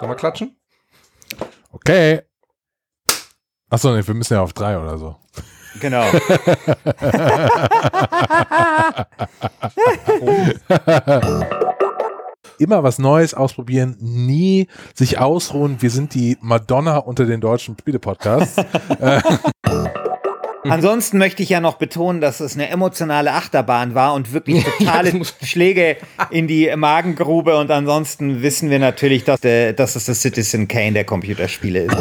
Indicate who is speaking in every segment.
Speaker 1: Sollen wir klatschen?
Speaker 2: Okay. Achso, nee, wir müssen ja auf drei oder so.
Speaker 3: Genau.
Speaker 2: Immer was Neues ausprobieren, nie sich ausruhen. Wir sind die Madonna unter den deutschen Spiele-Podcasts.
Speaker 3: Ansonsten möchte ich ja noch betonen, dass es eine emotionale Achterbahn war und wirklich totale Schläge in die Magengrube. Und ansonsten wissen wir natürlich, dass, der, dass es das Citizen Kane der Computerspiele ist.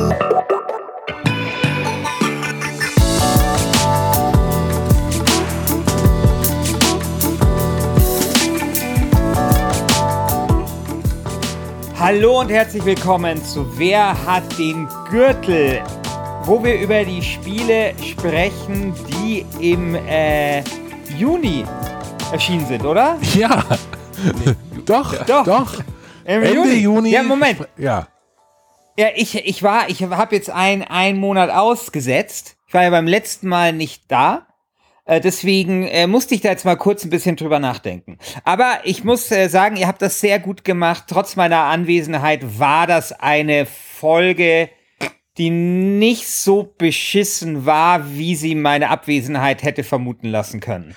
Speaker 3: Hallo und herzlich willkommen zu Wer hat den Gürtel? Wo wir über die Spiele sprechen, die im äh, Juni erschienen sind, oder?
Speaker 2: ja. doch,
Speaker 3: Doch.
Speaker 2: doch.
Speaker 3: Im
Speaker 2: Ende Juni.
Speaker 3: Ja, Moment.
Speaker 2: Ja.
Speaker 3: Ja, ich, ich war, ich habe jetzt ein, einen Monat ausgesetzt. Ich war ja beim letzten Mal nicht da. Äh, deswegen äh, musste ich da jetzt mal kurz ein bisschen drüber nachdenken. Aber ich muss äh, sagen, ihr habt das sehr gut gemacht. Trotz meiner Anwesenheit war das eine Folge, die nicht so beschissen war, wie sie meine Abwesenheit hätte vermuten lassen können.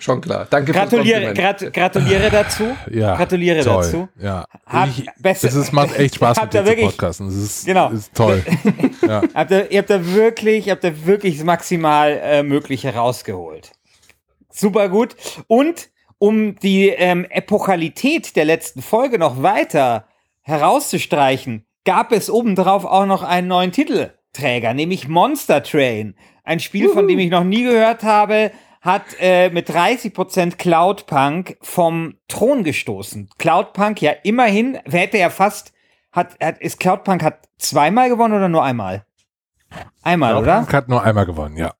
Speaker 1: Schon klar. Danke fürs
Speaker 3: Gratuliere,
Speaker 1: Kompliment.
Speaker 3: grat, gratuliere dazu.
Speaker 2: Ja.
Speaker 3: Gratuliere
Speaker 2: toll.
Speaker 3: dazu.
Speaker 2: Ja.
Speaker 3: Hab-
Speaker 2: ich,
Speaker 3: besser-
Speaker 2: es ist, macht echt Spaß
Speaker 3: Habt
Speaker 2: mit
Speaker 3: ihr
Speaker 2: dir zu
Speaker 3: wirklich-
Speaker 2: podcasten. Es ist,
Speaker 3: Genau.
Speaker 2: ist toll. ja.
Speaker 3: Habt ihr, ihr habt da wirklich, habt da wirklich das maximal äh, Mögliche rausgeholt. Super gut. Und um die ähm, Epochalität der letzten Folge noch weiter herauszustreichen, gab es obendrauf auch noch einen neuen Titelträger, nämlich Monster Train. Ein Spiel, von dem ich noch nie gehört habe, hat äh, mit 30% Cloudpunk vom Thron gestoßen. Cloudpunk ja immerhin, wer hätte ja fast, hat, hat ist Cloudpunk hat zweimal gewonnen oder nur einmal? Einmal, oder?
Speaker 2: Frank hat nur einmal gewonnen, ja.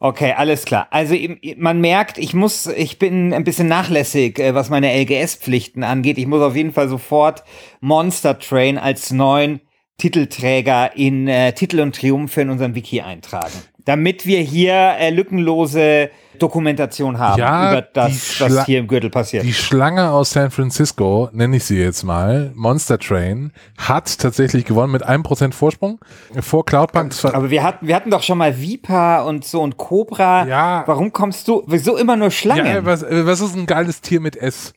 Speaker 3: Okay, alles klar. Also man merkt, ich muss, ich bin ein bisschen nachlässig, äh, was meine LGS-Pflichten angeht. Ich muss auf jeden Fall sofort Monster Train als neuen Titelträger in äh, Titel und Triumphe in unserem Wiki eintragen. Damit wir hier äh, lückenlose Dokumentation haben
Speaker 2: Ja,
Speaker 3: über
Speaker 2: die
Speaker 3: das, was hier im Gürtel passiert.
Speaker 2: Die Schlange aus San Francisco, nenne ich sie jetzt mal, Monster Train, hat tatsächlich gewonnen mit einem Prozent Vorsprung vor Cloudpunk.
Speaker 3: Aber wir hatten, wir hatten doch schon mal Vipa und so und Cobra.
Speaker 2: Ja.
Speaker 3: Warum kommst du, wieso immer nur Schlangen?
Speaker 2: ja, was, was ist ein geiles Tier mit S?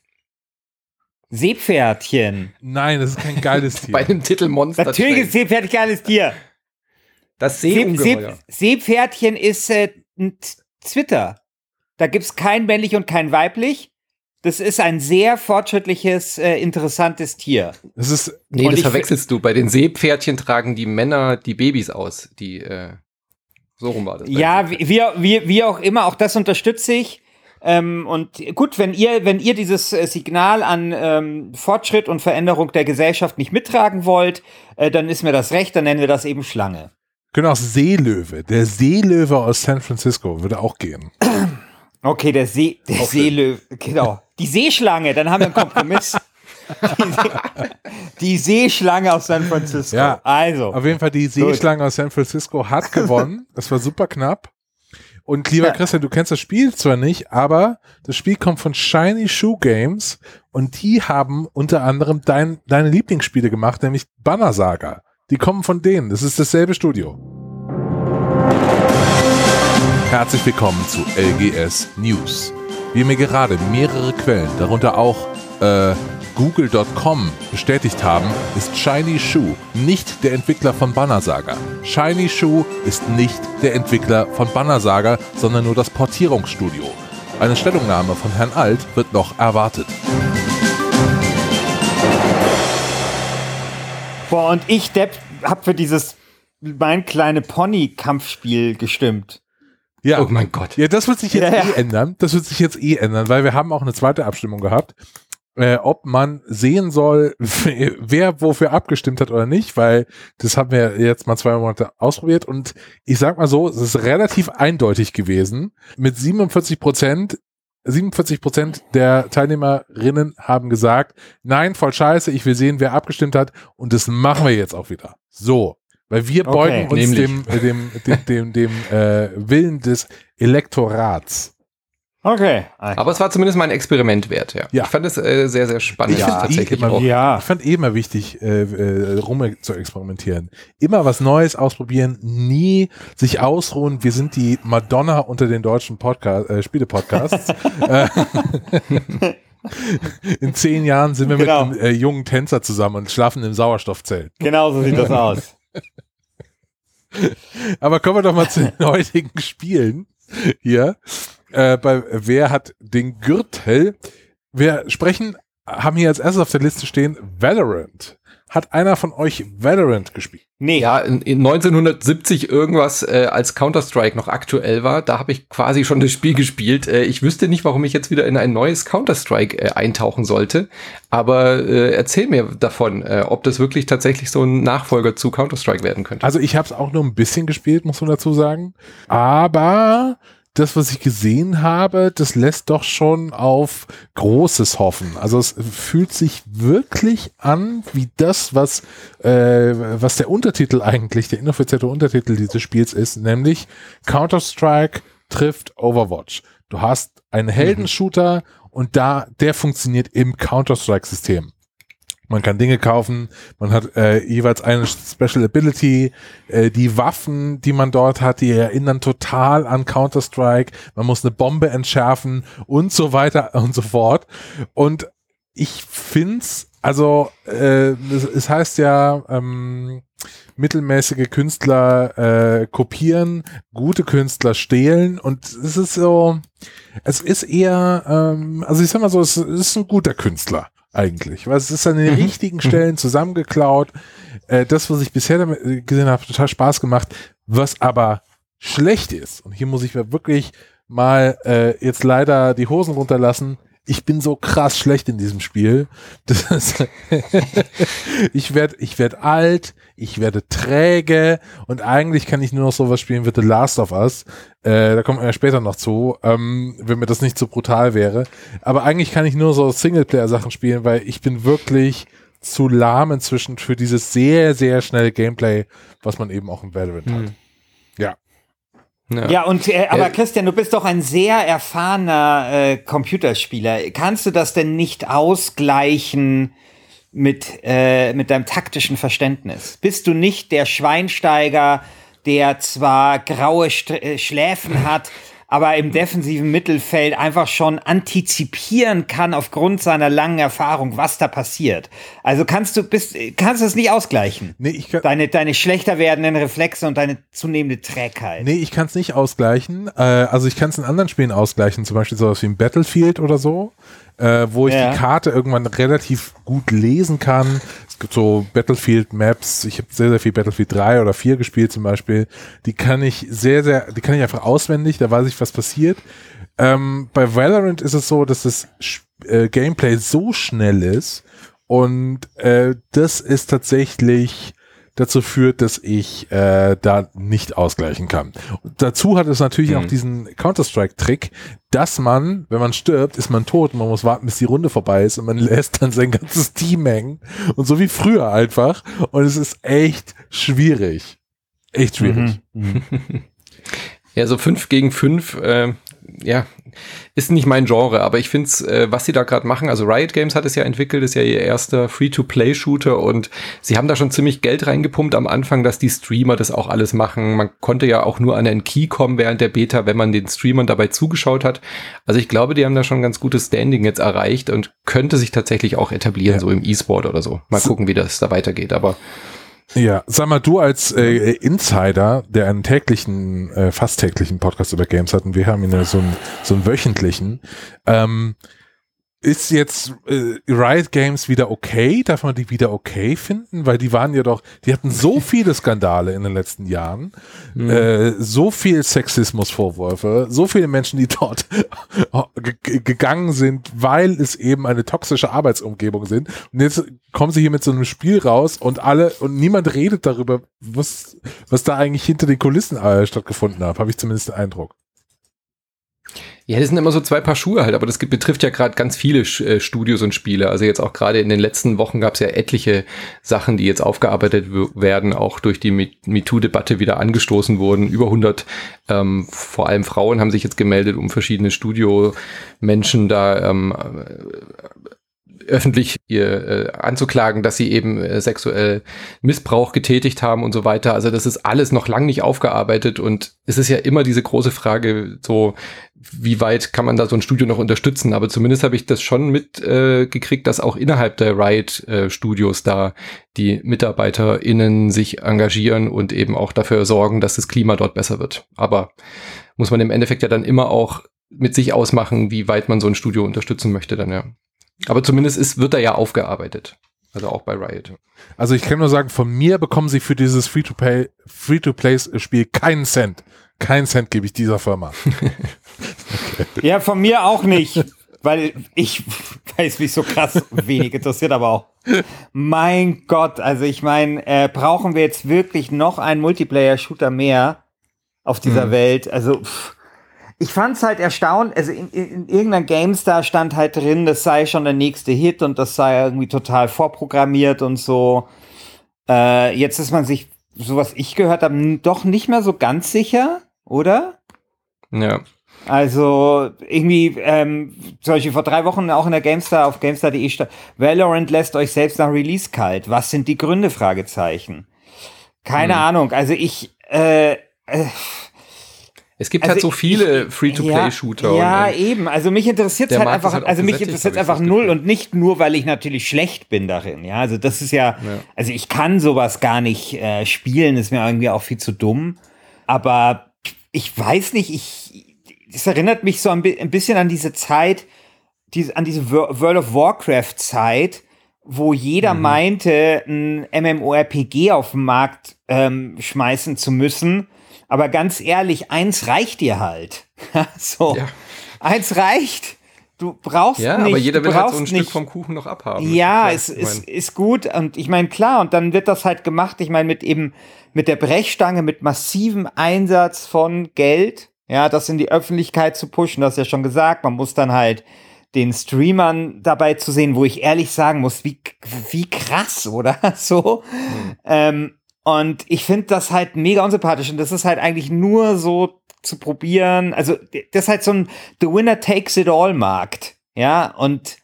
Speaker 3: Seepferdchen.
Speaker 2: Nein, das ist kein geiles Tier.
Speaker 1: Bei dem Titel Monster.
Speaker 3: Natürlich ist Seepferdchen geiles Tier.
Speaker 1: Das Seeungeheuer.
Speaker 3: Seep, Seepferdchen ist äh, ein Zwitter. Da gibt's kein männlich und kein weiblich. Das ist ein sehr fortschrittliches, äh, interessantes Tier.
Speaker 2: Das ist,
Speaker 1: Nee,
Speaker 3: Und
Speaker 1: das verwechselst du. Bei den Seepferdchen tragen die Männer die Babys aus. Die, äh, so rum war das.
Speaker 3: Ja, wie, wie, wie, wie auch immer, auch das unterstütze ich. Ähm, und gut, wenn ihr, wenn ihr dieses äh, Signal an ähm, Fortschritt und Veränderung der Gesellschaft nicht mittragen wollt, äh, dann ist mir das recht, dann nennen wir das eben Schlange.
Speaker 2: Genau, Seelöwe. Der Seelöwe aus San Francisco würde auch gehen.
Speaker 3: Okay, der See, der Seelöwe, genau. Die Seeschlange, dann haben wir einen Kompromiss. die, See, die Seeschlange aus San Francisco.
Speaker 2: Ja.
Speaker 3: Also,
Speaker 2: Auf jeden Fall, die Seeschlange aus San Francisco hat gewonnen. Das war super knapp. Und lieber
Speaker 3: Ja.
Speaker 2: Christian, du kennst das Spiel zwar nicht, aber das Spiel kommt von Shiny Shoe Games und die haben unter anderem dein, deine Lieblingsspiele gemacht, nämlich Banner Saga. Die kommen von denen. Das ist dasselbe Studio. Herzlich willkommen zu LGS News. Wie mir gerade mehrere Quellen, darunter auch äh, Google.com bestätigt haben, ist Shiny Shoe nicht der Entwickler von Banner Saga. Shiny Shoe ist nicht der Entwickler von Banner Saga, sondern nur das Portierungsstudio. Eine Stellungnahme von Herrn Alt wird noch erwartet.
Speaker 3: Boah, und ich, Depp, hab für dieses mein kleine Pony-Kampfspiel gestimmt.
Speaker 2: Ja,
Speaker 1: Oh mein Gott.
Speaker 2: Ja, das wird sich jetzt
Speaker 3: Ja, ja.
Speaker 2: eh ändern. Das wird sich jetzt eh ändern, weil wir haben auch eine zweite Abstimmung gehabt, äh, ob man sehen soll, wer wofür abgestimmt hat oder nicht, weil das haben wir jetzt mal zwei Monate ausprobiert und ich sag mal so, es ist relativ eindeutig gewesen. Mit 47 Prozent 47 Prozent der Teilnehmerinnen haben gesagt, nein, voll scheiße, ich will sehen, wer abgestimmt hat und das machen wir jetzt auch wieder. So, weil wir
Speaker 3: Okay.
Speaker 2: beugen uns
Speaker 1: Nämlich.
Speaker 2: dem, dem, dem, dem, dem äh, Willen des Elektorats.
Speaker 3: Okay.
Speaker 1: Aber es war zumindest mal ein Experiment wert, ja.
Speaker 2: Ja.
Speaker 1: Ich fand es äh, sehr, sehr spannend
Speaker 2: Ich
Speaker 1: tatsächlich
Speaker 2: immer
Speaker 1: auch.
Speaker 3: Ja.
Speaker 2: Ich fand eh immer wichtig, äh, äh, rum zu experimentieren. Immer was Neues ausprobieren, nie sich ausruhen. Wir sind die Madonna unter den deutschen Podcast, äh, Spiele-Podcasts. Äh, In zehn Jahren sind wir
Speaker 3: Genau.
Speaker 2: mit einem äh, jungen Tänzer zusammen und schlafen im Sauerstoffzelt.
Speaker 3: Genau so sieht das aus.
Speaker 2: Aber kommen wir doch mal zu den heutigen Spielen hier. Äh, bei Wer hat den Gürtel? Wir sprechen, haben hier als erstes auf der Liste stehen Valorant. Hat einer von euch Valorant gespielt?
Speaker 3: Nee.
Speaker 1: Ja, in, in 1970 irgendwas, äh, als Counter-Strike noch aktuell war, da habe ich quasi schon das Spiel gespielt. Äh, ich wüsste nicht, warum ich jetzt wieder in ein neues Counter-Strike äh, eintauchen sollte. Aber äh, erzähl mir davon, äh, ob das wirklich tatsächlich so ein Nachfolger zu Counter-Strike werden könnte.
Speaker 2: Also ich habe es auch nur ein bisschen gespielt, muss man dazu sagen. Aber das, was ich gesehen habe, das lässt doch schon auf Großes hoffen. Also es fühlt sich wirklich an wie das, was, äh, was der Untertitel eigentlich, der inoffizielle Untertitel dieses Spiels ist, nämlich Counter-Strike trifft Overwatch. Du hast einen Heldenshooter und da, der funktioniert im Counter-Strike-System. Man kann Dinge kaufen, man hat äh, jeweils eine Special Ability, äh, die Waffen, die man dort hat, die erinnern total an Counter-Strike, man muss eine Bombe entschärfen und so weiter und so fort. Und ich find's, also äh, es, heißt ja, ähm, mittelmäßige Künstler äh, kopieren, gute Künstler stehlen. Und es ist so, es ist eher, ähm, also ich sag mal so, es ist ein guter Künstler eigentlich, weil es ist an den
Speaker 1: Mhm.
Speaker 2: richtigen Stellen zusammengeklaut. Äh, das, was ich bisher damit gesehen habe, hat total Spaß gemacht. Was aber schlecht ist, und hier muss ich mir wirklich mal äh, jetzt leider die Hosen runterlassen, ich bin so krass schlecht in diesem Spiel. Ist ich werde ich werd alt, ich werde träge und eigentlich kann ich nur noch sowas spielen wie The Last of Us. Äh, da kommen wir später noch zu, ähm, wenn mir das nicht so brutal wäre. Aber eigentlich kann ich nur so Singleplayer-Sachen spielen, weil ich bin wirklich zu lahm inzwischen für dieses sehr, sehr schnelle Gameplay, was man eben auch im Valorant hat.
Speaker 1: Hm.
Speaker 2: Ja.
Speaker 1: Ja.
Speaker 3: Ja, und äh, aber
Speaker 1: Äh,
Speaker 3: Christian, du bist doch ein sehr erfahrener äh, Computerspieler. Kannst du das denn nicht ausgleichen mit, äh, mit deinem taktischen Verständnis? Bist du nicht der Schweinsteiger, der zwar graue St äh, Schläfen hat, aber im defensiven Mittelfeld einfach schon antizipieren kann aufgrund seiner langen Erfahrung, was da passiert? Also kannst du bist kannst du es nicht ausgleichen?
Speaker 2: Nee, ich kann,
Speaker 3: Deine, deine schlechter werdenden Reflexe und deine zunehmende Trägheit.
Speaker 2: Nee, ich kann es nicht ausgleichen. Äh, also ich kann es in anderen Spielen ausgleichen, zum Beispiel sowas wie ein Battlefield oder so, äh, wo ich
Speaker 3: Ja.
Speaker 2: die Karte irgendwann relativ gut lesen kann. So Battlefield-Maps, ich habe sehr, sehr viel Battlefield 3 oder 4 gespielt zum Beispiel. Die kann ich sehr, sehr, die kann ich einfach auswendig, da weiß ich, was passiert. Ähm, bei Valorant ist es so, dass das äh, Gameplay so schnell ist und äh, das ist tatsächlich dazu führt, dass ich äh, da nicht ausgleichen kann. Und dazu hat es natürlich auch diesen Counter-Strike-Trick, dass man, wenn man stirbt, ist man tot und man muss warten, bis die Runde vorbei ist und man lässt dann sein ganzes Team hängen und so wie früher einfach und es ist echt schwierig. Echt schwierig.
Speaker 3: Mhm.
Speaker 1: Ja, so 5 gegen 5, äh, ja, ist nicht mein Genre, aber ich finde es, äh, was sie da gerade machen, also Riot Games hat es ja entwickelt, ist ja ihr erster Free-to-Play-Shooter und sie haben da schon ziemlich Geld reingepumpt am Anfang, dass die Streamer das auch alles machen. Man konnte ja auch nur an einen Key kommen während der Beta, wenn man den Streamern dabei zugeschaut hat. Also ich glaube, die haben da schon ein ganz gutes Standing jetzt erreicht und könnte sich tatsächlich auch etablieren,
Speaker 2: Ja.
Speaker 1: so im E-Sport oder so. Mal gucken, wie das da weitergeht, aber
Speaker 2: Ja, sag mal, du als äh, Insider, der einen täglichen, äh, fast täglichen Podcast über Games hat, und wir haben ihn ja so einen, so einen wöchentlichen, ähm, ist jetzt äh, Riot Games wieder okay? Darf man die wieder okay finden? Weil die waren ja doch, die hatten so viele Skandale in den letzten Jahren, äh, so viel Sexismusvorwürfe, so viele Menschen, die dort ge- gegangen sind, weil es eben eine toxische Arbeitsumgebung sind. Und jetzt kommen sie hier mit so einem Spiel raus und alle und niemand redet darüber, was, was da eigentlich hinter den Kulissen stattgefunden hat, habe ich zumindest den Eindruck.
Speaker 1: Ja, das sind immer so zwei Paar Schuhe halt, aber das betrifft ja gerade ganz viele äh, Studios und Spiele. Also jetzt auch gerade in den letzten Wochen gab es ja etliche Sachen, die jetzt aufgearbeitet werden, auch durch die MeToo-Debatte wieder angestoßen wurden. Über 100, ähm, vor allem Frauen haben sich jetzt gemeldet, um verschiedene Studio-Menschen da ähm, öffentlich ihr äh, anzuklagen, dass sie eben äh, sexuell Missbrauch getätigt haben und so weiter. Also das ist alles noch lang nicht aufgearbeitet und es ist ja immer diese große Frage, so wie weit kann man da so ein Studio noch unterstützen? Aber zumindest habe ich das schon mitgekriegt, äh, dass auch innerhalb der Riot-Studios äh, da die MitarbeiterInnen sich engagieren und eben auch dafür sorgen, dass das Klima dort besser wird. Aber muss man im Endeffekt ja dann immer auch mit sich ausmachen, wie weit man so ein Studio unterstützen möchte dann, ja. Aber zumindest ist, wird er ja aufgearbeitet. Also auch bei Riot.
Speaker 2: Also ich kann nur sagen, von mir bekommen sie für dieses Free-to-Play, Free-to-Play-Spiel keinen Cent. Keinen Cent gebe ich dieser Firma.
Speaker 3: okay. Ja, von mir auch nicht. Weil ich weiß mich so krass wenig interessiert, aber auch. Mein Gott, also ich meine, äh, brauchen wir jetzt wirklich noch einen Multiplayer-Shooter mehr auf dieser hm. Welt? Also pff, ich fand es halt erstaunt, also in, in, in irgendeiner GameStar stand halt drin, das sei schon der nächste Hit und das sei irgendwie total vorprogrammiert und so. Äh, jetzt ist man sich, so was ich gehört habe, doch nicht mehr so ganz sicher, oder?
Speaker 1: Ja.
Speaker 3: Also irgendwie, ähm, solche vor drei Wochen auch in der GameStar auf GameStar.de stand, Valorant lässt euch selbst nach Release kalt. Was sind die Gründe? Fragezeichen. Keine hm. Ahnung. Also ich, äh, äh
Speaker 1: es gibt halt also halt so viele Free-to-Play-Shooter.
Speaker 3: Ja, ja eben. Also mich interessiert es halt einfach, halt also mich interessiert einfach null und nicht nur, weil ich natürlich schlecht bin darin. Ja, also das ist ja, ja. also ich kann sowas gar nicht äh, spielen, ist mir irgendwie auch viel zu dumm. Aber ich weiß nicht, ich, es erinnert mich so ein, ein bisschen an diese Zeit, die, an diese World of Warcraft Zeit, wo jeder mhm. meinte, ein MMORPG auf den Markt ähm, schmeißen zu müssen aber ganz ehrlich, eins reicht dir halt. so. Ja. Eins reicht. Du brauchst ja, nicht.
Speaker 1: aber jeder will
Speaker 3: halt
Speaker 1: so ein nicht. Stück vom Kuchen noch abhaben.
Speaker 3: Ja, es ist, ist gut. Und ich meine, klar, und dann wird das halt gemacht. Ich meine, mit eben, mit der Brechstange, mit massivem Einsatz von Geld, ja, das in die Öffentlichkeit zu pushen, das ist ja schon gesagt. Man muss dann halt den Streamern dabei zu sehen, wo ich ehrlich sagen muss, wie, wie krass, oder? so. Mhm. Ähm, und ich finde das halt mega unsympathisch und das ist halt eigentlich nur so zu probieren. Also, das ist halt so ein The Winner Takes It All Markt. Ja, und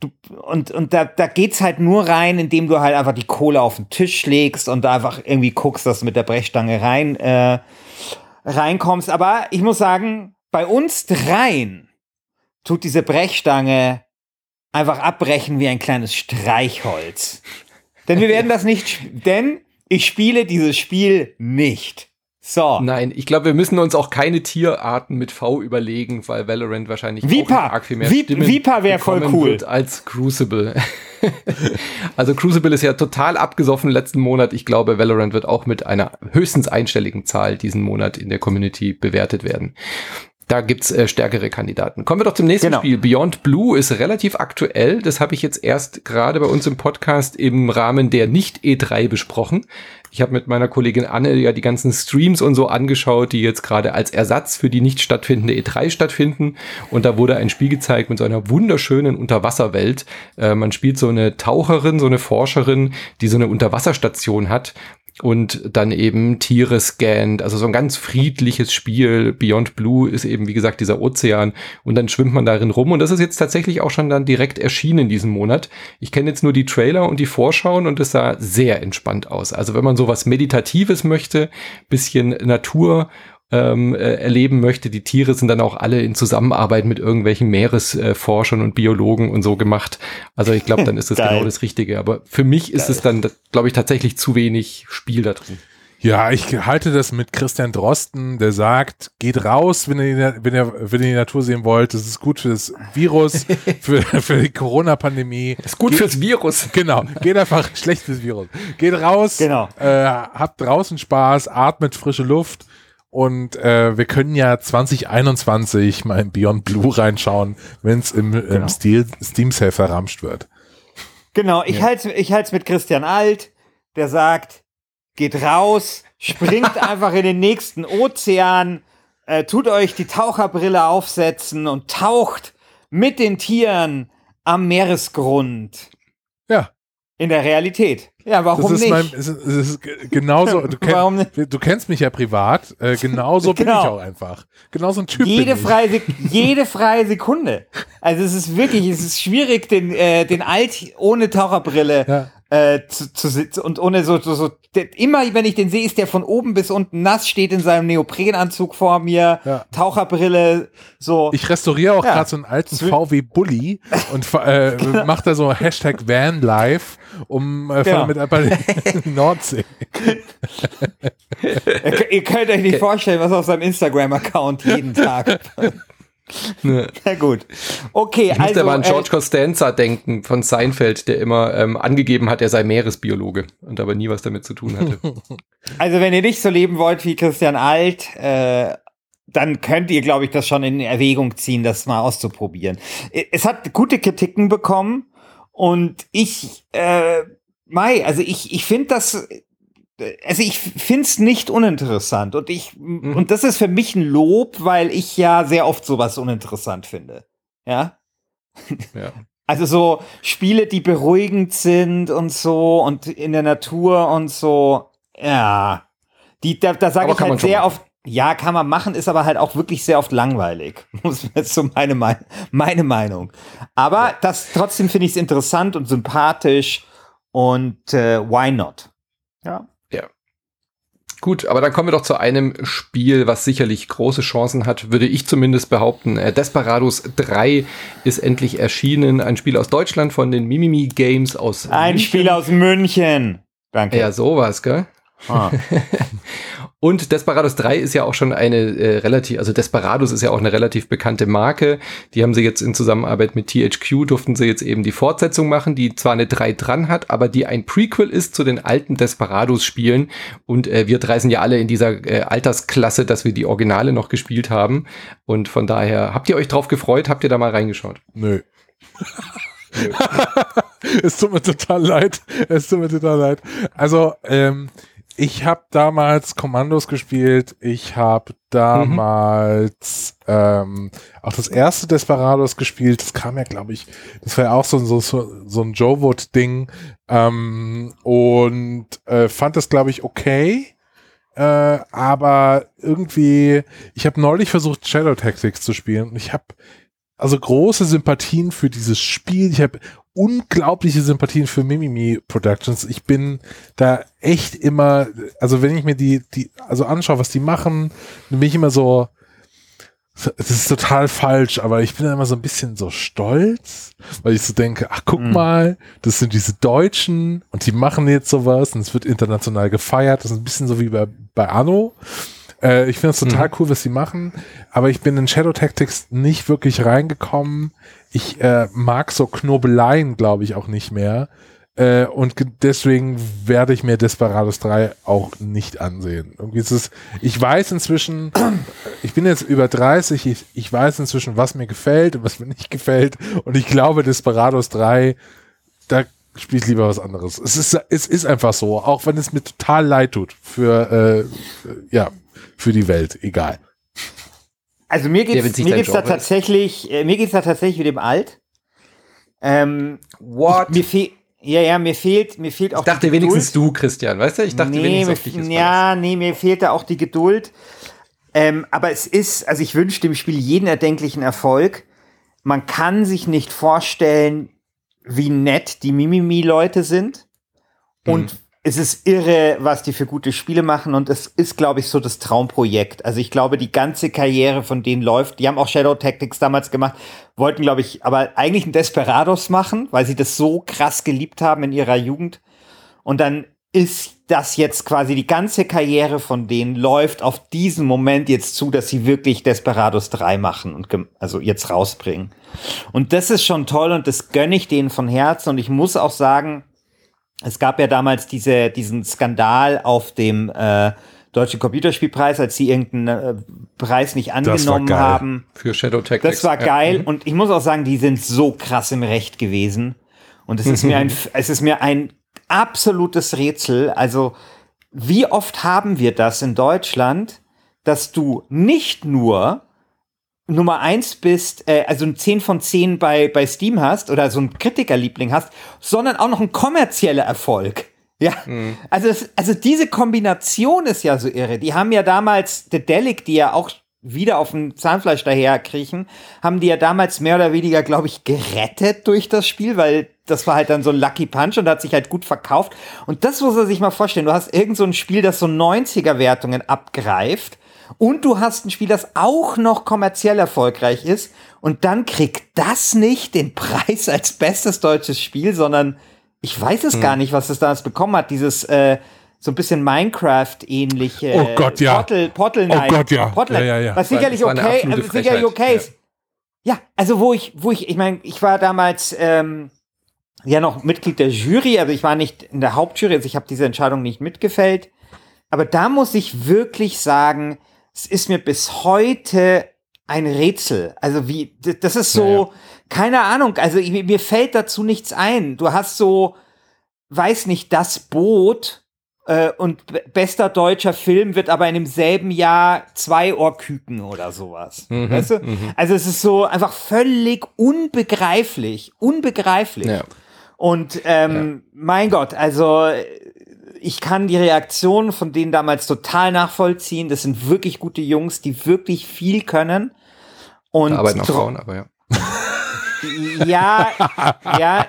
Speaker 3: du, und, und da, da geht's halt nur rein, indem du halt einfach die Kohle auf den Tisch legst und da einfach irgendwie guckst, dass du mit der Brechstange rein, äh, reinkommst. Aber ich muss sagen, bei uns dreien tut diese Brechstange einfach abbrechen wie ein kleines Streichholz. Denn wir werden das nicht, denn ich spiele dieses Spiel nicht. So.
Speaker 1: Nein, ich glaube, wir müssen uns auch keine Tierarten mit V überlegen, weil Valorant wahrscheinlich
Speaker 3: Vipa. auch arg viel mehr Vip Stimmen Vipa wäre voll cool
Speaker 1: als Crucible. also Crucible ist ja total abgesoffen letzten Monat. Ich glaube, Valorant wird auch mit einer höchstens einstelligen Zahl diesen Monat in der Community bewertet werden. Da gibt's äh, stärkere Kandidaten. Kommen wir doch zum nächsten genau. Spiel. Beyond Blue ist relativ aktuell. Das habe ich jetzt erst gerade bei uns im Podcast im Rahmen der Nicht-E3 besprochen. Ich habe mit meiner Kollegin Anne ja die ganzen Streams und so angeschaut, die jetzt gerade als Ersatz für die nicht stattfindende E3 stattfinden. Und da wurde ein Spiel gezeigt mit so einer wunderschönen Unterwasserwelt. Äh, man spielt so eine Taucherin, so eine Forscherin, die so eine Unterwasserstation hat und dann eben Tiere scannt. Also so ein ganz friedliches Spiel. Beyond Blue ist eben, wie gesagt, dieser Ozean und dann schwimmt man darin rum und das ist jetzt tatsächlich auch schon dann direkt erschienen diesen Monat. Ich kenne jetzt nur die Trailer und die Vorschauen und es sah sehr entspannt aus. Also wenn man sowas Meditatives möchte, bisschen Natur ähm, äh, erleben möchte. Die Tiere sind dann auch alle in Zusammenarbeit mit irgendwelchen Meeresforschern und Biologen und so gemacht. Also ich glaube, dann ist das genau das Richtige. Aber für mich ist Geil. es dann, glaube ich, tatsächlich zu wenig Spiel da drin.
Speaker 2: Ja, ich halte das mit Christian Drosten, der sagt, geht raus, wenn ihr, wenn ihr, wenn ihr die Natur sehen wollt. Das ist gut für das Virus, für, für die Corona-Pandemie.
Speaker 1: Ist gut geht, fürs Virus.
Speaker 2: Genau. Geht einfach schlecht fürs Virus. Geht raus,
Speaker 3: genau.
Speaker 2: äh, habt draußen Spaß, atmet frische Luft und äh, wir können ja 2021 mal in Beyond Blue reinschauen, wenn es im, genau. im Stil, Steam Sale verramscht wird.
Speaker 3: Genau, ich ja. halte ich mit Christian Alt, der sagt, geht raus, springt einfach in den nächsten Ozean, äh, tut euch die Taucherbrille aufsetzen und taucht mit den Tieren am Meeresgrund.
Speaker 2: Ja.
Speaker 3: In der Realität. Ja, warum
Speaker 2: das ist
Speaker 3: nicht?
Speaker 2: Mein, es ist, es ist ge- genauso, du, kenn, du kennst mich ja privat, äh, genauso bin
Speaker 3: Genau.
Speaker 2: ich auch einfach. Genauso ein Typ
Speaker 3: jede
Speaker 2: bin
Speaker 3: freie, jede freie Sekunde. Also es ist wirklich, es ist schwierig, den, äh, den Alt ohne Taucherbrille
Speaker 2: Ja.
Speaker 3: Äh, zu, zu sitzen und ohne so, so, so der, immer wenn ich den sehe, ist der von oben bis unten nass, steht in seinem Neoprenanzug vor mir,
Speaker 2: Ja.
Speaker 3: Taucherbrille, so.
Speaker 2: Ich restauriere auch
Speaker 3: Ja.
Speaker 2: gerade so einen alten VW Bulli und äh, mache da so Hashtag Vanlife, um äh,
Speaker 3: Genau.
Speaker 2: mit einfach Nordsee.
Speaker 3: ihr, ihr könnt euch nicht vorstellen, was auf seinem Instagram-Account jeden Tag.
Speaker 1: Ne.
Speaker 3: Na gut. Okay,
Speaker 1: Ich musste
Speaker 3: also.
Speaker 1: aber an
Speaker 3: äh,
Speaker 1: George Costanza denken von Seinfeld, der immer ähm, angegeben hat, er sei Meeresbiologe und aber nie was damit zu tun hatte.
Speaker 3: Also wenn ihr nicht so leben wollt wie Christian Alt, äh, dann könnt ihr, glaube ich, das schon in Erwägung ziehen, das mal auszuprobieren. Es hat gute Kritiken bekommen und ich, äh, Mai, also ich, ich finde das, äh, also ich finde es nicht uninteressant und ich, und das ist für mich ein Lob, weil ich ja sehr oft sowas uninteressant finde. Ja.
Speaker 1: ja.
Speaker 3: Also so Spiele, die beruhigend sind und so und in der Natur und so, ja. Die, da da sage ich halt sehr oft, ja, kann man machen, ist aber halt auch wirklich sehr oft langweilig. Das ist so meine, Mei- meine Meinung. Aber das trotzdem finde ich es interessant und sympathisch und äh, why not? Ja.
Speaker 1: Gut, aber dann kommen wir doch zu einem Spiel, was sicherlich große Chancen hat, würde ich zumindest behaupten. Äh, Desperados 3 ist endlich erschienen. Ein Spiel aus Deutschland von den Mimimi Games aus
Speaker 3: Ein
Speaker 1: München.
Speaker 3: Spiel aus München. Danke.
Speaker 1: Ja, sowas, gell?
Speaker 3: Ah.
Speaker 1: Und Desperados 3 ist ja auch schon eine äh, relativ, also Desperados ist ja auch eine relativ bekannte Marke. Die haben sie jetzt in Zusammenarbeit mit THQ, durften sie jetzt eben die Fortsetzung machen, die zwar eine 3 dran hat, aber die ein Prequel ist zu den alten Desperados-Spielen. Und äh, wir drei sind ja alle in dieser äh, Altersklasse, dass wir die Originale noch gespielt haben. Und von daher, habt ihr euch drauf gefreut? Habt ihr da mal reingeschaut?
Speaker 2: Nö. es tut mir total leid. Es tut mir total leid. Also, ähm, ich habe damals Kommandos gespielt. Ich habe damals ähm, auch das erste Desperados gespielt. Das kam ja, glaube ich, das war ja auch so, so, so, so ein Joe Wood-Ding. Ähm, und äh, fand das, glaube ich, okay. Äh, aber irgendwie, ich habe neulich versucht, Shadow Tactics zu spielen und ich habe also große Sympathien für dieses Spiel. Ich habe unglaubliche Sympathien für Mimimi Productions. Ich bin da echt immer, also wenn ich mir die, die, also anschaue, was die machen, dann bin ich immer so, das ist total falsch, aber ich bin da immer so ein bisschen so stolz, weil ich so denke, ach guck
Speaker 3: Mhm.
Speaker 2: mal, das sind diese Deutschen und die machen jetzt sowas und es wird international gefeiert. Das ist ein bisschen so wie bei, bei Anno. Äh, ich finde es total cool, was sie machen, aber ich bin in Shadow Tactics nicht wirklich reingekommen. Ich äh, mag so Knobeleien, glaube ich, auch nicht mehr. Äh, und ge- deswegen werde ich mir Desperados 3 auch nicht ansehen. Irgendwie ist es, ich weiß inzwischen, ich bin jetzt über 30, ich, ich weiß inzwischen, was mir gefällt und was mir nicht gefällt. Und ich glaube, Desperados 3, da spiele ich lieber was anderes. Es ist, es ist einfach so, auch wenn es mir total leid tut für, äh, ja, für die Welt, egal.
Speaker 3: Also mir
Speaker 1: Ja,
Speaker 3: mir
Speaker 1: dein
Speaker 3: geht's da tatsächlich, äh, mir geht's da tatsächlich mit dem Alt. Ähm,
Speaker 1: What?
Speaker 3: Mir fehlt, ja, ja, mir fehlt, mir fehlt auch.
Speaker 1: Ich dachte
Speaker 3: die
Speaker 1: wenigstens du, Christian, weißt du? Ich dachte
Speaker 3: nee,
Speaker 1: wenigstens
Speaker 3: mir,
Speaker 1: auf dich ist
Speaker 3: ja, nee, mir fehlt da auch die Geduld. Ähm, aber es ist, also ich wünsche dem Spiel jeden erdenklichen Erfolg. Man kann sich nicht vorstellen, wie nett die Mimimi-Leute sind. Und es ist irre, was die für gute Spiele machen. Und es ist, glaube ich, so das Traumprojekt. Also ich glaube, die ganze Karriere von denen läuft. Die haben auch Shadow Tactics damals gemacht, wollten, glaube ich, aber eigentlich ein Desperados machen, weil sie das so krass geliebt haben in ihrer Jugend. Und dann ist das jetzt quasi die ganze Karriere von denen läuft auf diesen Moment jetzt zu, dass sie wirklich Desperados 3 machen und also jetzt rausbringen. Und das ist schon toll und das gönne ich denen von Herzen. Und ich muss auch sagen, es gab ja damals diese, diesen Skandal auf dem äh, Deutschen Computerspielpreis, als sie irgendeinen äh, Preis nicht angenommen
Speaker 2: geil.
Speaker 3: haben.
Speaker 1: Für Shadow Tactics.
Speaker 3: Das war
Speaker 1: Ja.
Speaker 3: geil und ich muss auch sagen, die sind so krass im Recht gewesen. Und es ist mir ein, es ist mir ein absolutes Rätsel. Also, wie oft haben wir das in Deutschland, dass du nicht nur Nummer eins bist, äh, also ein 10 von 10 bei, bei Steam hast oder so ein Kritikerliebling hast, sondern auch noch ein kommerzieller Erfolg. Ja, mhm. also, das, also diese Kombination ist ja so irre. Die haben ja damals The Delic, die ja auch wieder auf dem Zahnfleisch daherkriechen, haben die ja damals mehr oder weniger, glaube ich, gerettet durch das Spiel, weil das war halt dann so ein Lucky Punch und hat sich halt gut verkauft. Und das muss er sich mal vorstellen. Du hast irgend so ein Spiel, das so 90er-Wertungen abgreift und du hast ein Spiel, das auch noch kommerziell erfolgreich ist und dann kriegt das nicht den Preis als bestes deutsches Spiel, sondern ich weiß es hm. gar nicht, was es damals bekommen hat, dieses äh, so ein bisschen Minecraft-ähnliche
Speaker 2: oh Gott, ja.
Speaker 3: Portal, Portal
Speaker 2: Knight. Oh Gott, ja.
Speaker 3: Portal
Speaker 2: ja, ja, ja.
Speaker 3: Was sicherlich okay, also sicherlich okay ist. Ja. ja, also wo ich, wo ich, ich meine, ich war damals ähm, ja noch Mitglied der Jury, also ich war nicht in der Hauptjury, also ich habe diese Entscheidung nicht mitgefällt. Aber da muss ich wirklich sagen, es ist mir bis heute ein Rätsel. Also wie, das ist so, ja, keine Ahnung, also mir fällt dazu nichts ein. Du hast so, weiß nicht, das Boot äh, und bester deutscher Film wird aber in demselben Jahr zwei Ohrküken oder sowas. Mhm, weißt du? Mhm. Also es ist so einfach völlig unbegreiflich, unbegreiflich. Ja. Und ähm, ja. mein Gott, also ich kann die Reaktion von denen damals total nachvollziehen. Das sind wirklich gute Jungs, die wirklich viel können. Und
Speaker 1: da arbeiten auch Frauen, aber ja.
Speaker 3: ja, ja.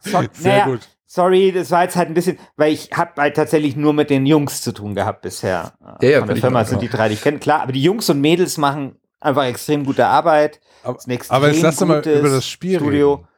Speaker 3: So, Sehr naja, gut. Sorry, das war jetzt halt ein bisschen, weil ich habe halt tatsächlich nur mit den Jungs zu tun gehabt bisher.
Speaker 1: Ja, ja,
Speaker 3: Von der Firma sind die drei, die ich kenne. Klar, aber die Jungs und Mädels machen einfach extrem gute Arbeit.
Speaker 2: Aber, aber jetzt lass doch mal über das Spiel Studio. Reden.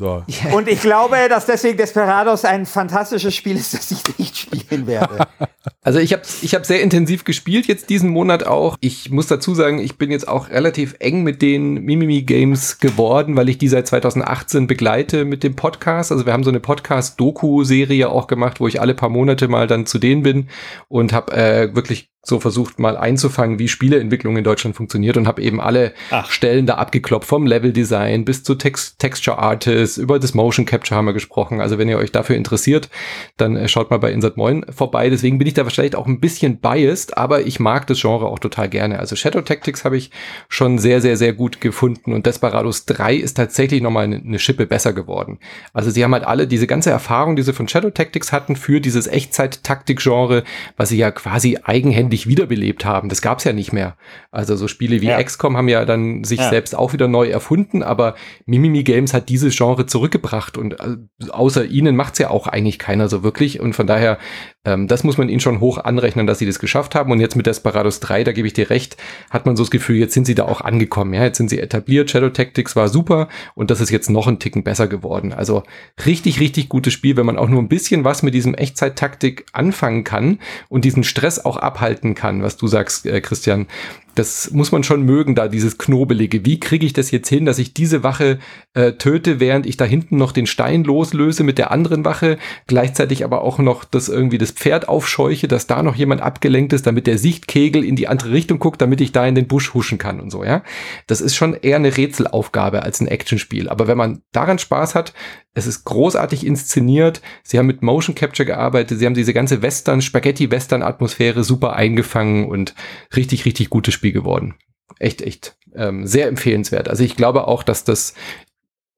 Speaker 3: So. Und ich glaube, dass deswegen Desperados ein fantastisches Spiel ist, das ich nicht spielen werde.
Speaker 1: Also ich habe ich hab sehr intensiv gespielt jetzt diesen Monat auch. Ich muss dazu sagen, ich bin jetzt auch relativ eng mit den Mimimi Games geworden, weil ich die seit 2018 begleite mit dem Podcast. Also wir haben so eine Podcast-Doku-Serie auch gemacht, wo ich alle paar Monate mal dann zu denen bin und habe äh, wirklich so versucht mal einzufangen, wie Spieleentwicklung in Deutschland funktioniert und habe eben alle Ach. Stellen da abgeklopft, vom Level-Design bis zu Text Texture Artists, über das Motion Capture haben wir gesprochen. Also wenn ihr euch dafür interessiert, dann äh, schaut mal bei Insert Moin vorbei. Deswegen bin ich da vielleicht auch ein bisschen biased, aber ich mag das Genre auch total gerne. Also Shadow Tactics habe ich schon sehr, sehr, sehr gut gefunden und Desperados 3 ist tatsächlich nochmal eine, eine Schippe besser geworden. Also sie haben halt alle diese ganze Erfahrung, die sie von Shadow Tactics hatten, für dieses Echtzeit-Taktik-Genre, was sie ja quasi eigenhändig lebendig wiederbelebt haben. Das gab es ja nicht mehr. Also so Spiele wie ja. XCOM haben ja dann sich ja. selbst auch wieder neu erfunden, aber Mimimi Games hat dieses Genre zurückgebracht und äh, außer ihnen macht's ja auch eigentlich keiner so wirklich und von daher ähm, das muss man ihnen schon hoch anrechnen, dass sie das geschafft haben. Und jetzt mit Desperados 3, da gebe ich dir recht, hat man so das Gefühl, jetzt sind sie da auch angekommen. Ja, jetzt sind sie etabliert. Shadow Tactics war super und das ist jetzt noch ein Ticken besser geworden. Also richtig, richtig gutes Spiel, wenn man auch nur ein bisschen was mit diesem Echtzeit-Taktik anfangen kann und diesen Stress auch abhalten kann, was du sagst, äh, Christian das muss man schon mögen, da dieses Knobelige. Wie kriege ich das jetzt hin, dass ich diese Wache äh, töte, während ich da hinten noch den Stein loslöse mit der anderen Wache, gleichzeitig aber auch noch das irgendwie das Pferd aufscheuche, dass da noch jemand abgelenkt ist, damit der Sichtkegel in die andere Richtung guckt, damit ich da in den Busch huschen kann und so, ja. Das ist schon eher eine Rätselaufgabe als ein Actionspiel. Aber wenn man daran Spaß hat, es ist großartig inszeniert. Sie haben mit Motion Capture gearbeitet. Sie haben diese ganze Western, Spaghetti-Western-Atmosphäre super eingefangen und richtig, richtig gutes Spiel geworden. Echt, echt ähm, sehr empfehlenswert. Also ich glaube auch, dass das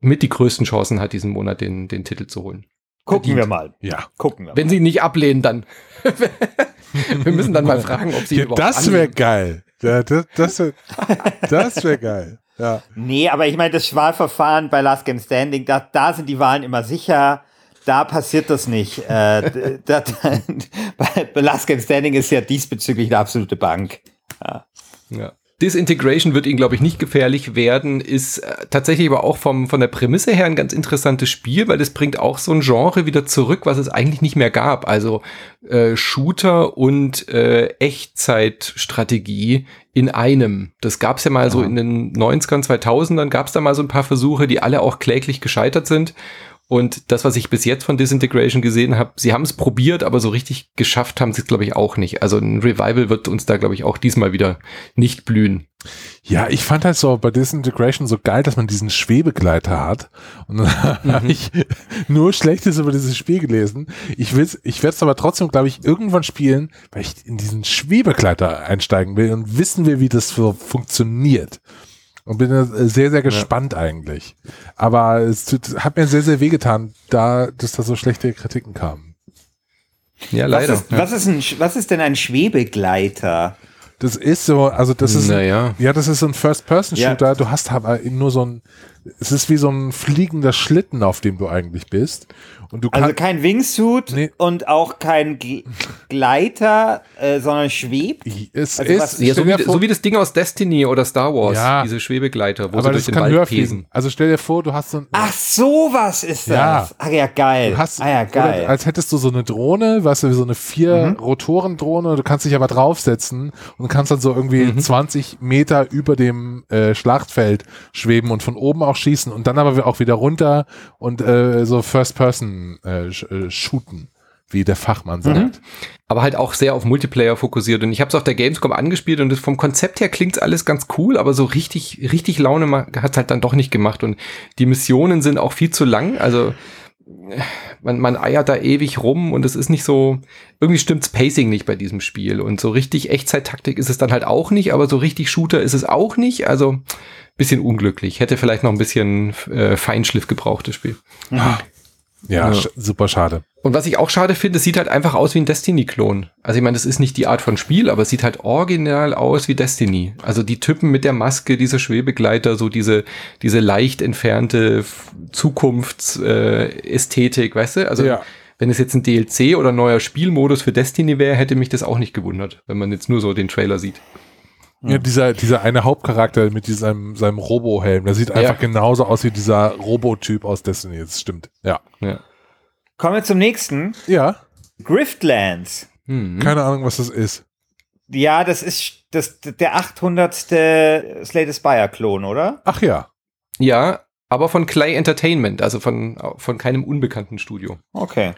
Speaker 1: mit die größten Chancen hat, diesen Monat den, den Titel zu holen.
Speaker 3: Gucken Verdient. wir mal.
Speaker 1: Ja, gucken wir. Wenn Sie nicht ablehnen, dann. wir müssen dann mal fragen, ob Sie
Speaker 2: ja, überhaupt Das wäre geil. Ja, das das wäre das wär geil. Ja.
Speaker 3: Nee, aber ich meine, das Wahlverfahren bei Last Game Standing, da, da sind die Wahlen immer sicher. Da passiert das nicht. äh, da, bei Last Game Standing ist ja diesbezüglich eine absolute Bank. Ja.
Speaker 1: ja. Disintegration wird ihnen, glaube ich, nicht gefährlich werden, ist äh, tatsächlich aber auch vom, von der Prämisse her ein ganz interessantes Spiel, weil es bringt auch so ein Genre wieder zurück, was es eigentlich nicht mehr gab. Also äh, Shooter und äh, Echtzeitstrategie in einem. Das gab es ja mal ja. so in den 90ern, 2000ern, gab es da mal so ein paar Versuche, die alle auch kläglich gescheitert sind. Und das, was ich bis jetzt von Disintegration gesehen habe, sie haben es probiert, aber so richtig geschafft haben sie es, glaube ich, auch nicht. Also ein Revival wird uns da, glaube ich, auch diesmal wieder nicht blühen.
Speaker 2: Ja, ich fand halt so bei Disintegration so geil, dass man diesen Schwebegleiter hat. Und dann mhm. habe ich nur Schlechtes über dieses Spiel gelesen. Ich will's, ich werde es aber trotzdem, glaube ich, irgendwann spielen, weil ich in diesen Schwebegleiter einsteigen will und wissen will, wie das so funktioniert. Und bin sehr, sehr gespannt ja. eigentlich. Aber es tut, hat mir sehr, sehr wehgetan, da, dass da so schlechte Kritiken kamen.
Speaker 3: Ja, leider. Was ist, ja. was ist, ein, was ist denn ein Schwebegleiter?
Speaker 2: Das ist so, also das ist, naja. ja, das ist so ein First-Person-Shooter. Ja. Du hast aber nur so ein, es ist wie so ein fliegender Schlitten, auf dem du eigentlich bist. Und du
Speaker 3: also kein Wingsuit nee. und auch kein Gleiter, äh, sondern schwebt.
Speaker 1: Es also ist ja, so, wie, so, wie, das Ding aus Destiny oder Star Wars, ja, diese Schwebegleiter,
Speaker 2: wo aber sie durch den kann Wald pesen. Also stell dir vor, du hast so ein
Speaker 3: Ach, sowas ist das. Ja. Ach ja, geil.
Speaker 2: Du hast,
Speaker 3: ah ja, geil.
Speaker 2: als hättest du so eine Drohne, weißt du, wie so eine vier mhm. Rotoren Drohne, du kannst dich aber draufsetzen und kannst dann so irgendwie mhm. 20 Meter über dem äh, Schlachtfeld schweben und von oben auch schießen und dann aber auch wieder runter und äh, so First Person äh, äh, shooten, wie der Fachmann mhm. sagt. Mhm.
Speaker 1: Aber halt auch sehr auf Multiplayer fokussiert. Und ich habe es auf der Gamescom angespielt und vom Konzept her klingt alles ganz cool, aber so richtig, richtig Laune hat es halt dann doch nicht gemacht. Und die Missionen sind auch viel zu lang. Also man, man eiert da ewig rum und es ist nicht so, irgendwie stimmt's Pacing nicht bei diesem Spiel. Und so richtig Echtzeit-Taktik ist es dann halt auch nicht, aber so richtig Shooter ist es auch nicht. Also bisschen unglücklich. Hätte vielleicht noch ein bisschen äh, Feinschliff gebraucht, das Spiel.
Speaker 2: Mhm. Ja, ja. super schade.
Speaker 1: Und was ich auch schade finde, es sieht halt einfach aus wie ein Destiny-Klon. Also ich meine, das ist nicht die Art von Spiel, aber es sieht halt original aus wie Destiny. Also die Typen mit der Maske, diese Schwebegleiter, so diese, diese leicht entfernte Zukunftsästhetik, äh, weißt du? Also ja. wenn es jetzt ein DLC oder neuer Spielmodus für Destiny wäre, hätte mich das auch nicht gewundert, wenn man jetzt nur so den Trailer sieht.
Speaker 2: Ja, dieser, dieser eine Hauptcharakter mit diesem seinem Robo-Helm, der sieht einfach ja. genauso aus wie dieser Robo-Typ aus Destiny. Das stimmt. Ja. ja.
Speaker 3: Kommen wir zum nächsten.
Speaker 2: Ja.
Speaker 3: Griftlands.
Speaker 2: Mhm. Keine Ahnung, was das ist.
Speaker 3: Ja, das ist das, der 800. Slay Spire-Klon, oder?
Speaker 2: Ach ja.
Speaker 1: Ja, aber von Clay Entertainment, also von, von keinem unbekannten Studio.
Speaker 3: Okay.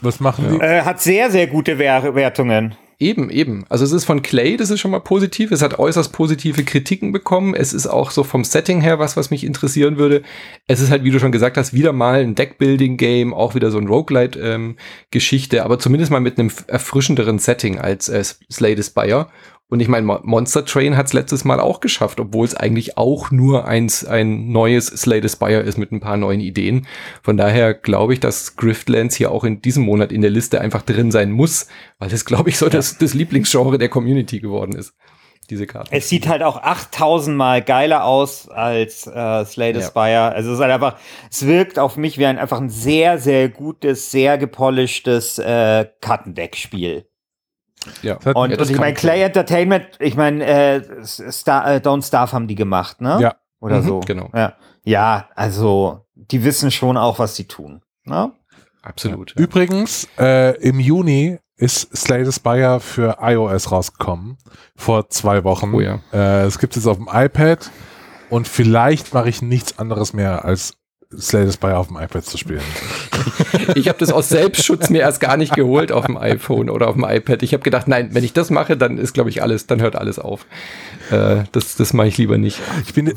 Speaker 2: Was machen ja.
Speaker 3: die? Äh, hat sehr, sehr gute Wertungen.
Speaker 1: Eben, eben. Also es ist von Clay, das ist schon mal positiv. Es hat äußerst positive Kritiken bekommen. Es ist auch so vom Setting her was, was mich interessieren würde. Es ist halt, wie du schon gesagt hast, wieder mal ein Deckbuilding-Game, auch wieder so ein Roguelite-Geschichte, ähm, aber zumindest mal mit einem erfrischenderen Setting als äh, Slay the Spire. Und ich meine, Monster Train hat es letztes Mal auch geschafft, obwohl es eigentlich auch nur eins, ein neues Slay the Spire ist mit ein paar neuen Ideen. Von daher glaube ich, dass Griftlands hier auch in diesem Monat in der Liste einfach drin sein muss, weil das, glaube ich, so ja. das, das Lieblingsgenre der Community geworden ist. Diese Karte.
Speaker 3: Es sieht halt auch 8000 Mal geiler aus als äh, Slay the ja. Spire. Also es ist halt einfach, es wirkt auf mich wie ein einfach ein sehr, sehr gutes, sehr gepolischtes äh, Kartendeck-Spiel. Ja. Und, ja, und ich meine, Clay Entertainment, ich meine, äh, Star, äh, Don't Starve haben die gemacht, ne?
Speaker 2: Ja.
Speaker 3: Oder mhm, so.
Speaker 1: Genau.
Speaker 3: Ja. ja, also die wissen schon auch, was sie tun. Ne?
Speaker 1: Absolut.
Speaker 2: Ja. Übrigens, äh, im Juni ist Slay the Spire für iOS rausgekommen. Vor zwei Wochen.
Speaker 1: Oh ja.
Speaker 2: Äh, es gibt es auf dem iPad und vielleicht mache ich nichts anderes mehr als Slay the Spire auf dem iPad zu spielen.
Speaker 1: ich habe das aus Selbstschutz mir erst gar nicht geholt auf dem iPhone oder auf dem iPad. Ich habe gedacht, nein, wenn ich das mache, dann ist, glaube ich, alles, dann hört alles auf. Äh, das das mache ich lieber nicht.
Speaker 3: Ich, bin,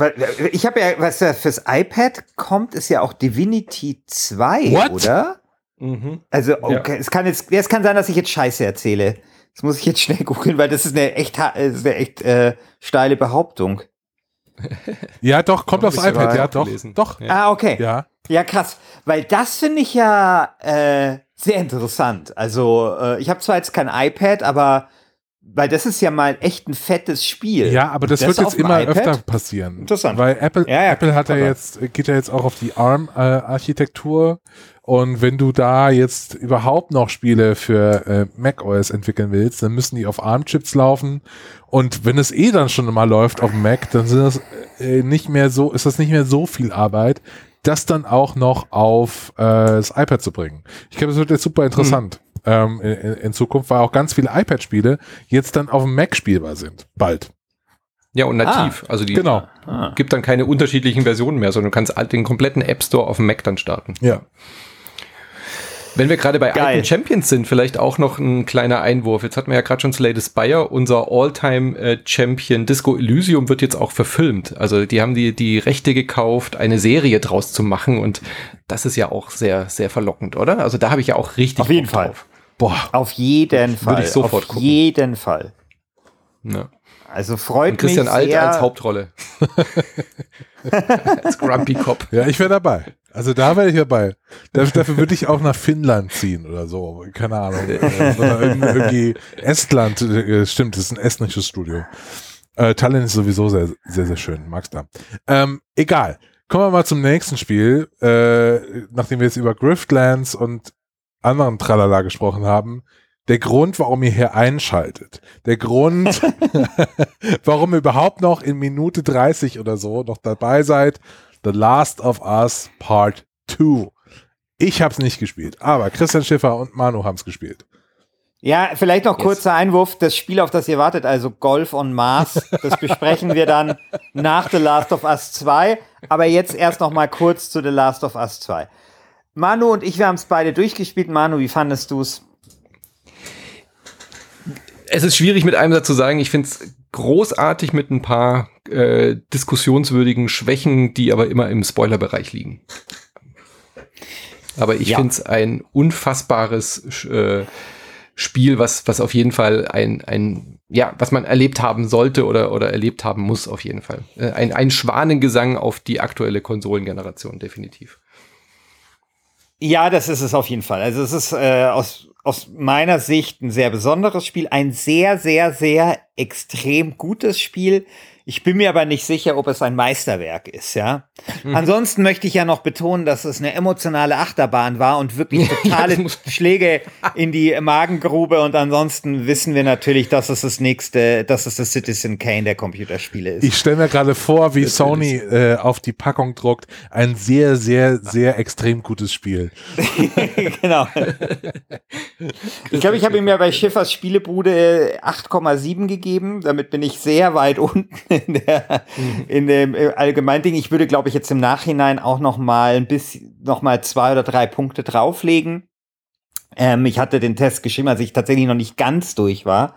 Speaker 3: ich habe ja, was ja fürs iPad kommt, ist ja auch Divinity 2, What? oder? Mhm. Also, okay, ja. es kann jetzt, es kann sein, dass ich jetzt Scheiße erzähle. Das muss ich jetzt schnell googeln, weil das ist eine echt, das ist eine echt äh, steile Behauptung.
Speaker 2: Ja, doch, kommt aufs iPad, ja, doch. Doch.
Speaker 3: Ja. Ah, okay.
Speaker 2: Ja.
Speaker 3: Ja, krass. Weil das finde ich ja äh, sehr interessant. Also, äh, ich habe zwar jetzt kein iPad, aber weil das ist ja mal echt ein fettes Spiel.
Speaker 2: Ja, aber das, das wird jetzt immer iPad? öfter passieren.
Speaker 3: Interessant.
Speaker 2: Weil Apple, ja, ja, Apple hat ja jetzt, geht ja jetzt auch auf die ARM-Architektur. Äh, und wenn du da jetzt überhaupt noch Spiele für äh, macOS entwickeln willst, dann müssen die auf ARM-Chips laufen. Und wenn es eh dann schon mal läuft auf Mac, dann sind das äh, nicht mehr so, ist das nicht mehr so viel Arbeit, das dann auch noch auf äh, das iPad zu bringen. Ich glaube, das wird jetzt super interessant. Hm. Ähm, in, in, Zukunft, weil auch ganz viele iPad-Spiele jetzt dann auf dem Mac spielbar sind. Bald.
Speaker 1: Ja, und nativ. also die
Speaker 2: Genau.
Speaker 3: Ah.
Speaker 1: gibt dann keine unterschiedlichen Versionen mehr, sondern du kannst all- den kompletten App Store auf dem Mac dann starten.
Speaker 2: Ja.
Speaker 1: Wenn wir gerade bei
Speaker 3: Geil.
Speaker 1: alten Champions sind, vielleicht auch noch ein kleiner Einwurf. Jetzt hatten wir ja gerade schon Slay the Spire. Unser All-Time-Champion Disco Elysium wird jetzt auch verfilmt. Also die haben die, die Rechte gekauft, eine Serie draus zu machen. Und das ist ja auch sehr, sehr verlockend, oder? Also da habe ich ja auch richtig
Speaker 3: Auf jeden
Speaker 1: Bock
Speaker 3: Fall.
Speaker 1: drauf.
Speaker 2: Boah.
Speaker 3: Auf jeden Fall.
Speaker 1: ich sofort
Speaker 3: Auf
Speaker 1: gucken.
Speaker 3: jeden Fall.
Speaker 1: Ja.
Speaker 3: Also freut
Speaker 1: Und Christian
Speaker 3: mich
Speaker 1: Alt
Speaker 3: sehr.
Speaker 1: als Hauptrolle. als Grumpy Cop.
Speaker 2: Ja, ich wäre dabei. Also da wäre ich dabei. Dafür, dafür würde ich auch nach Finnland ziehen oder so. Keine Ahnung. Äh, Oder irgend- irgendwie Estland. äh, Stimmt, das ist ein estnisches Studio. Äh, Tallinn ist sowieso sehr, sehr, sehr schön. Mag's da. Ähm, egal. Kommen wir mal zum nächsten Spiel. Äh, nachdem wir jetzt über Griftlands und anderen Tralala gesprochen haben. Der Grund, warum ihr hier einschaltet. Der Grund, warum ihr überhaupt noch in Minute 30 oder so noch dabei seid. The Last of Us Part 2. Ich habe es nicht gespielt, aber Christian Schiffer und Manu haben es gespielt.
Speaker 3: Ja, vielleicht noch
Speaker 1: Yes.
Speaker 3: kurzer Einwurf. Das Spiel, auf das ihr wartet, also Golf on Mars, das besprechen wir dann nach The Last of Us 2. Aber jetzt erst noch mal kurz zu The Last of Us 2. Manu und ich, wir haben es beide durchgespielt. Manu, wie fandest du es?
Speaker 1: Es ist schwierig mit einem Satz zu sagen. Ich finde es großartig mit ein paar äh, diskussionswürdigen Schwächen, die aber immer im Spoilerbereich liegen. Aber ich
Speaker 3: Ja.
Speaker 1: finde es ein unfassbares äh, Spiel, was, was auf jeden Fall ein, ein, ja, was man erlebt haben sollte oder, oder erlebt haben muss, auf jeden Fall. Äh, ein, ein Schwanengesang auf die aktuelle Konsolengeneration, definitiv.
Speaker 3: Ja, das ist es auf jeden Fall. Also es ist äh, aus, aus meiner Sicht ein sehr besonderes Spiel, ein sehr, sehr, sehr extrem gutes Spiel. Ich bin mir aber nicht sicher, ob es ein Meisterwerk ist, ja. Ansonsten möchte ich ja noch betonen, dass es eine emotionale Achterbahn war und wirklich totale
Speaker 1: das muss-
Speaker 3: Schläge in die Magengrube. Und ansonsten wissen wir natürlich, dass es das nächste, dass es das Citizen Kane der Computerspiele ist.
Speaker 2: Ich stelle mir gerade vor, wie Sony äh, auf die Packung druckt. Ein sehr, sehr, sehr extrem gutes Spiel.
Speaker 3: genau. Ich glaube, ich habe ihm ja bei Schiffers Spielebude 8,7 gegeben. Damit bin ich sehr weit unten in, der, in dem äh, Allgemeinding. Ich würde, glaube ich, jetzt im Nachhinein auch noch mal ein bisschen, noch mal zwei oder drei Punkte drauflegen. Ähm, ich hatte den Test geschrieben, als ich tatsächlich noch nicht ganz durch war.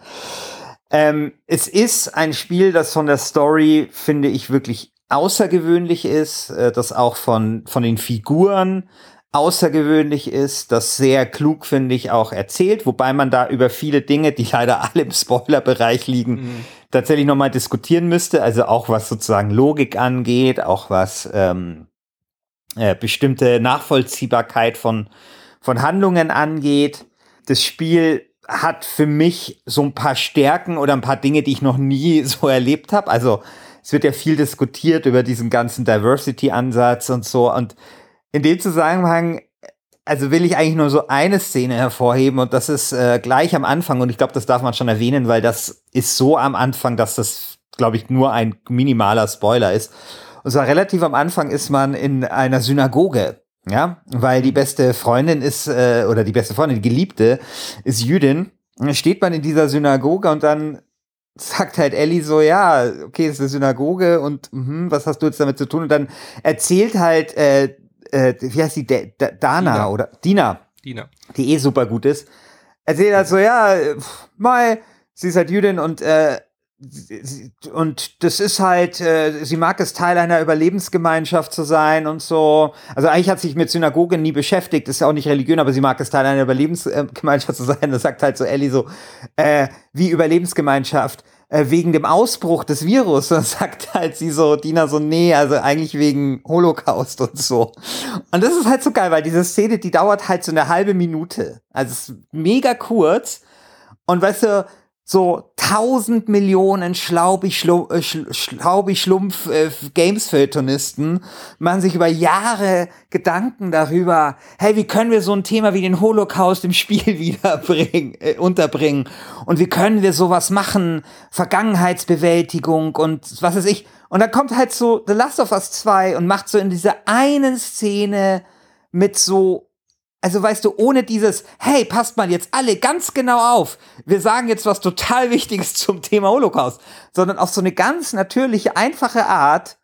Speaker 3: Ähm, es ist ein Spiel, das von der Story, finde ich, wirklich außergewöhnlich ist, äh, das auch von, von den Figuren außergewöhnlich ist, das sehr klug, finde ich, auch erzählt, wobei man da über viele Dinge, die leider alle im Spoilerbereich liegen, tatsächlich nochmal diskutieren müsste. Also auch was sozusagen Logik angeht, auch was ähm, äh, bestimmte Nachvollziehbarkeit von, von Handlungen angeht. Das Spiel hat für mich so ein paar Stärken oder ein paar Dinge, die ich noch nie so erlebt habe. Also es wird ja viel diskutiert über diesen ganzen Diversity-Ansatz und so. Und in dem Zusammenhang, also will ich eigentlich nur so eine Szene hervorheben und das ist äh, gleich am Anfang und ich glaube, das darf man schon erwähnen, weil das ist so am Anfang, dass das, glaube ich, nur ein minimaler Spoiler ist. Und zwar relativ am Anfang ist man in einer Synagoge. Ja, weil die beste Freundin ist, äh, oder die beste Freundin, die Geliebte, ist Jüdin. Und dann steht man in dieser Synagoge und dann sagt halt Ellie so, ja, okay, es ist eine Synagoge und mhm, was hast du jetzt damit zu tun? Und dann erzählt halt, äh, äh, wie heißt die, De Da- Dana
Speaker 1: Dina.
Speaker 3: oder Dina,
Speaker 1: Dina.
Speaker 3: die eh super gut ist, erzählt halt so, ja, äh, pf, mal, sie ist halt Jüdin und äh, sie- und das ist halt, äh, sie mag es Teil einer Überlebensgemeinschaft zu sein und so. Also eigentlich hat sie sich mit Synagoge nie beschäftigt, ist ja auch nicht religiös, aber sie mag es Teil einer Überlebensgemeinschaft zu sein. Das sagt halt so Ellie so, äh, wie Überlebensgemeinschaft äh, wegen dem Ausbruch des Virus. Und sagt halt sie so, Dina so, nee, also eigentlich wegen Holocaust und so. Und das ist halt so geil, weil diese Szene, die dauert halt so eine halbe Minute. Also es ist mega kurz. Und weißt du, so tausend Millionen schlu äh, äh, machen sich über Jahre Gedanken darüber, hey, wie können wir so ein Thema wie den Holocaust im Spiel wiederbringen, äh, unterbringen? Und wie können wir sowas machen? Vergangenheitsbewältigung und was weiß ich. Und dann kommt halt so The Last of Us 2 und macht so in dieser einen Szene mit so also weißt du, ohne dieses, hey, passt mal jetzt alle ganz genau auf, wir sagen jetzt was total Wichtiges zum Thema Holocaust, sondern auf so eine ganz natürliche, einfache Art,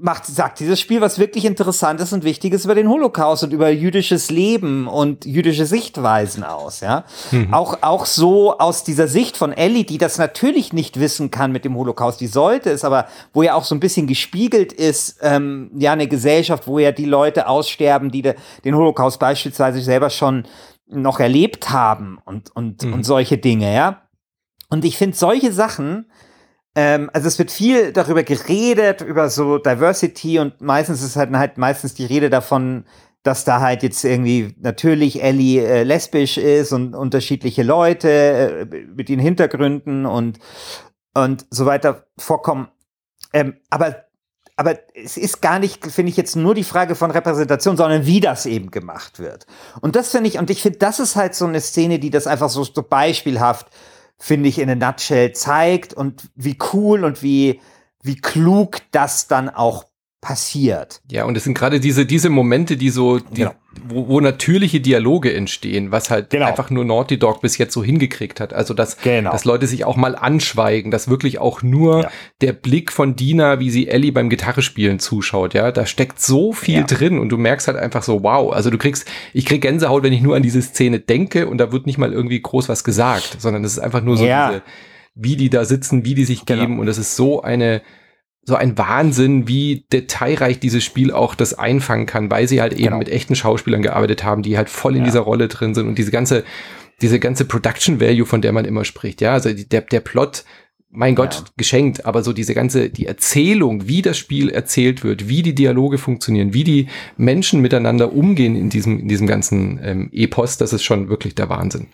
Speaker 3: macht, sagt dieses Spiel was wirklich Interessantes und Wichtiges über den Holocaust und über jüdisches Leben und jüdische Sichtweisen aus, ja. Mhm. Auch, auch so aus dieser Sicht von Ellie, die das natürlich nicht wissen kann mit dem Holocaust, die sollte es, aber wo ja auch so ein bisschen gespiegelt ist, ähm, ja, eine Gesellschaft, wo ja die Leute aussterben, die de, den Holocaust beispielsweise selber schon noch erlebt haben und, und, mhm. und solche Dinge, ja. Und ich finde solche Sachen, ähm, also es wird viel darüber geredet, über so Diversity und meistens ist halt, halt meistens die Rede davon, dass da halt jetzt irgendwie natürlich Ellie äh, lesbisch ist und unterschiedliche Leute äh, mit ihren Hintergründen und, und so weiter vorkommen. Ähm, aber, aber es ist gar nicht, finde ich, jetzt nur die Frage von Repräsentation, sondern wie das eben gemacht wird. Und das finde ich, und ich finde, das ist halt so eine Szene, die das einfach so, so beispielhaft finde ich, in a nutshell zeigt und wie cool und wie, wie klug das dann auch passiert.
Speaker 1: Ja, und es sind gerade diese, diese Momente, die so, die, genau. wo, wo natürliche Dialoge entstehen, was halt genau. einfach nur Naughty Dog bis jetzt so hingekriegt hat. Also, dass, genau. dass Leute sich auch mal anschweigen, dass wirklich auch nur ja. der Blick von Dina, wie sie Ellie beim Gitarrespielen zuschaut, ja, da steckt so viel ja. drin und du merkst halt einfach so, wow, also du kriegst, ich krieg Gänsehaut, wenn ich nur an diese Szene denke und da wird nicht mal irgendwie groß was gesagt, sondern es ist einfach nur so ja. diese, wie die da sitzen, wie die sich genau. geben und es ist so eine, so ein Wahnsinn, wie detailreich dieses Spiel auch das einfangen kann, weil sie halt eben genau. mit echten Schauspielern gearbeitet haben, die halt voll in ja. dieser Rolle drin sind und diese ganze, diese ganze Production Value, von der man immer spricht, ja, also der, der Plot, mein Gott, ja. geschenkt, aber so diese ganze, die Erzählung, wie das Spiel erzählt wird, wie die Dialoge funktionieren, wie die Menschen miteinander umgehen in diesem, in diesem ganzen ähm, Epos, das ist schon wirklich der Wahnsinn.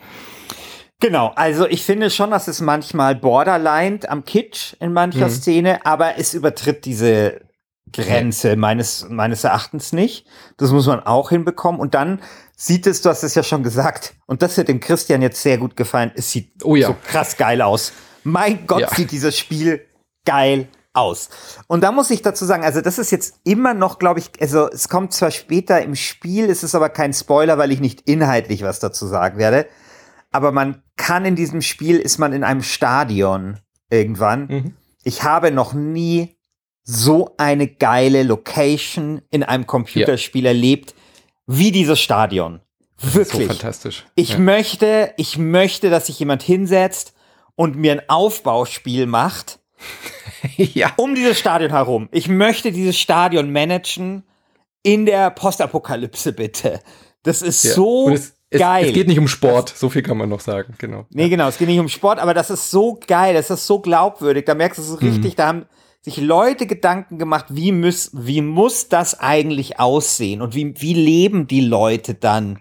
Speaker 3: Genau, also ich finde schon, dass es manchmal borderline am Kitsch in mancher mhm. Szene, aber es übertritt diese Grenze meines, meines Erachtens nicht. Das muss man auch hinbekommen. Und dann sieht es, du hast es ja schon gesagt, und das wird dem Christian jetzt sehr gut gefallen, es sieht oh ja. so krass geil aus. Mein Gott, ja. sieht dieses Spiel geil aus. Und da muss ich dazu sagen, also das ist jetzt immer noch, glaube ich, also es kommt zwar später im Spiel, es ist aber kein Spoiler, weil ich nicht inhaltlich was dazu sagen werde aber man kann in diesem Spiel, ist man in einem Stadion irgendwann. Mhm. Ich habe noch nie so eine geile Location in einem Computerspiel ja. erlebt, wie dieses Stadion. Wirklich. So
Speaker 1: fantastisch.
Speaker 3: Ich ja. möchte, ich möchte, dass sich jemand hinsetzt und mir ein Aufbauspiel macht. ja. Um dieses Stadion herum. Ich möchte dieses Stadion managen in der Postapokalypse, bitte. Das ist ja. so
Speaker 1: es, geil. Es geht nicht um Sport, das, so viel kann man noch sagen, genau.
Speaker 3: Nee, genau, es geht nicht um Sport, aber das ist so geil, das ist so glaubwürdig. Da merkst du es richtig, mhm. da haben sich Leute Gedanken gemacht, wie muss, wie muss das eigentlich aussehen und wie, wie leben die Leute dann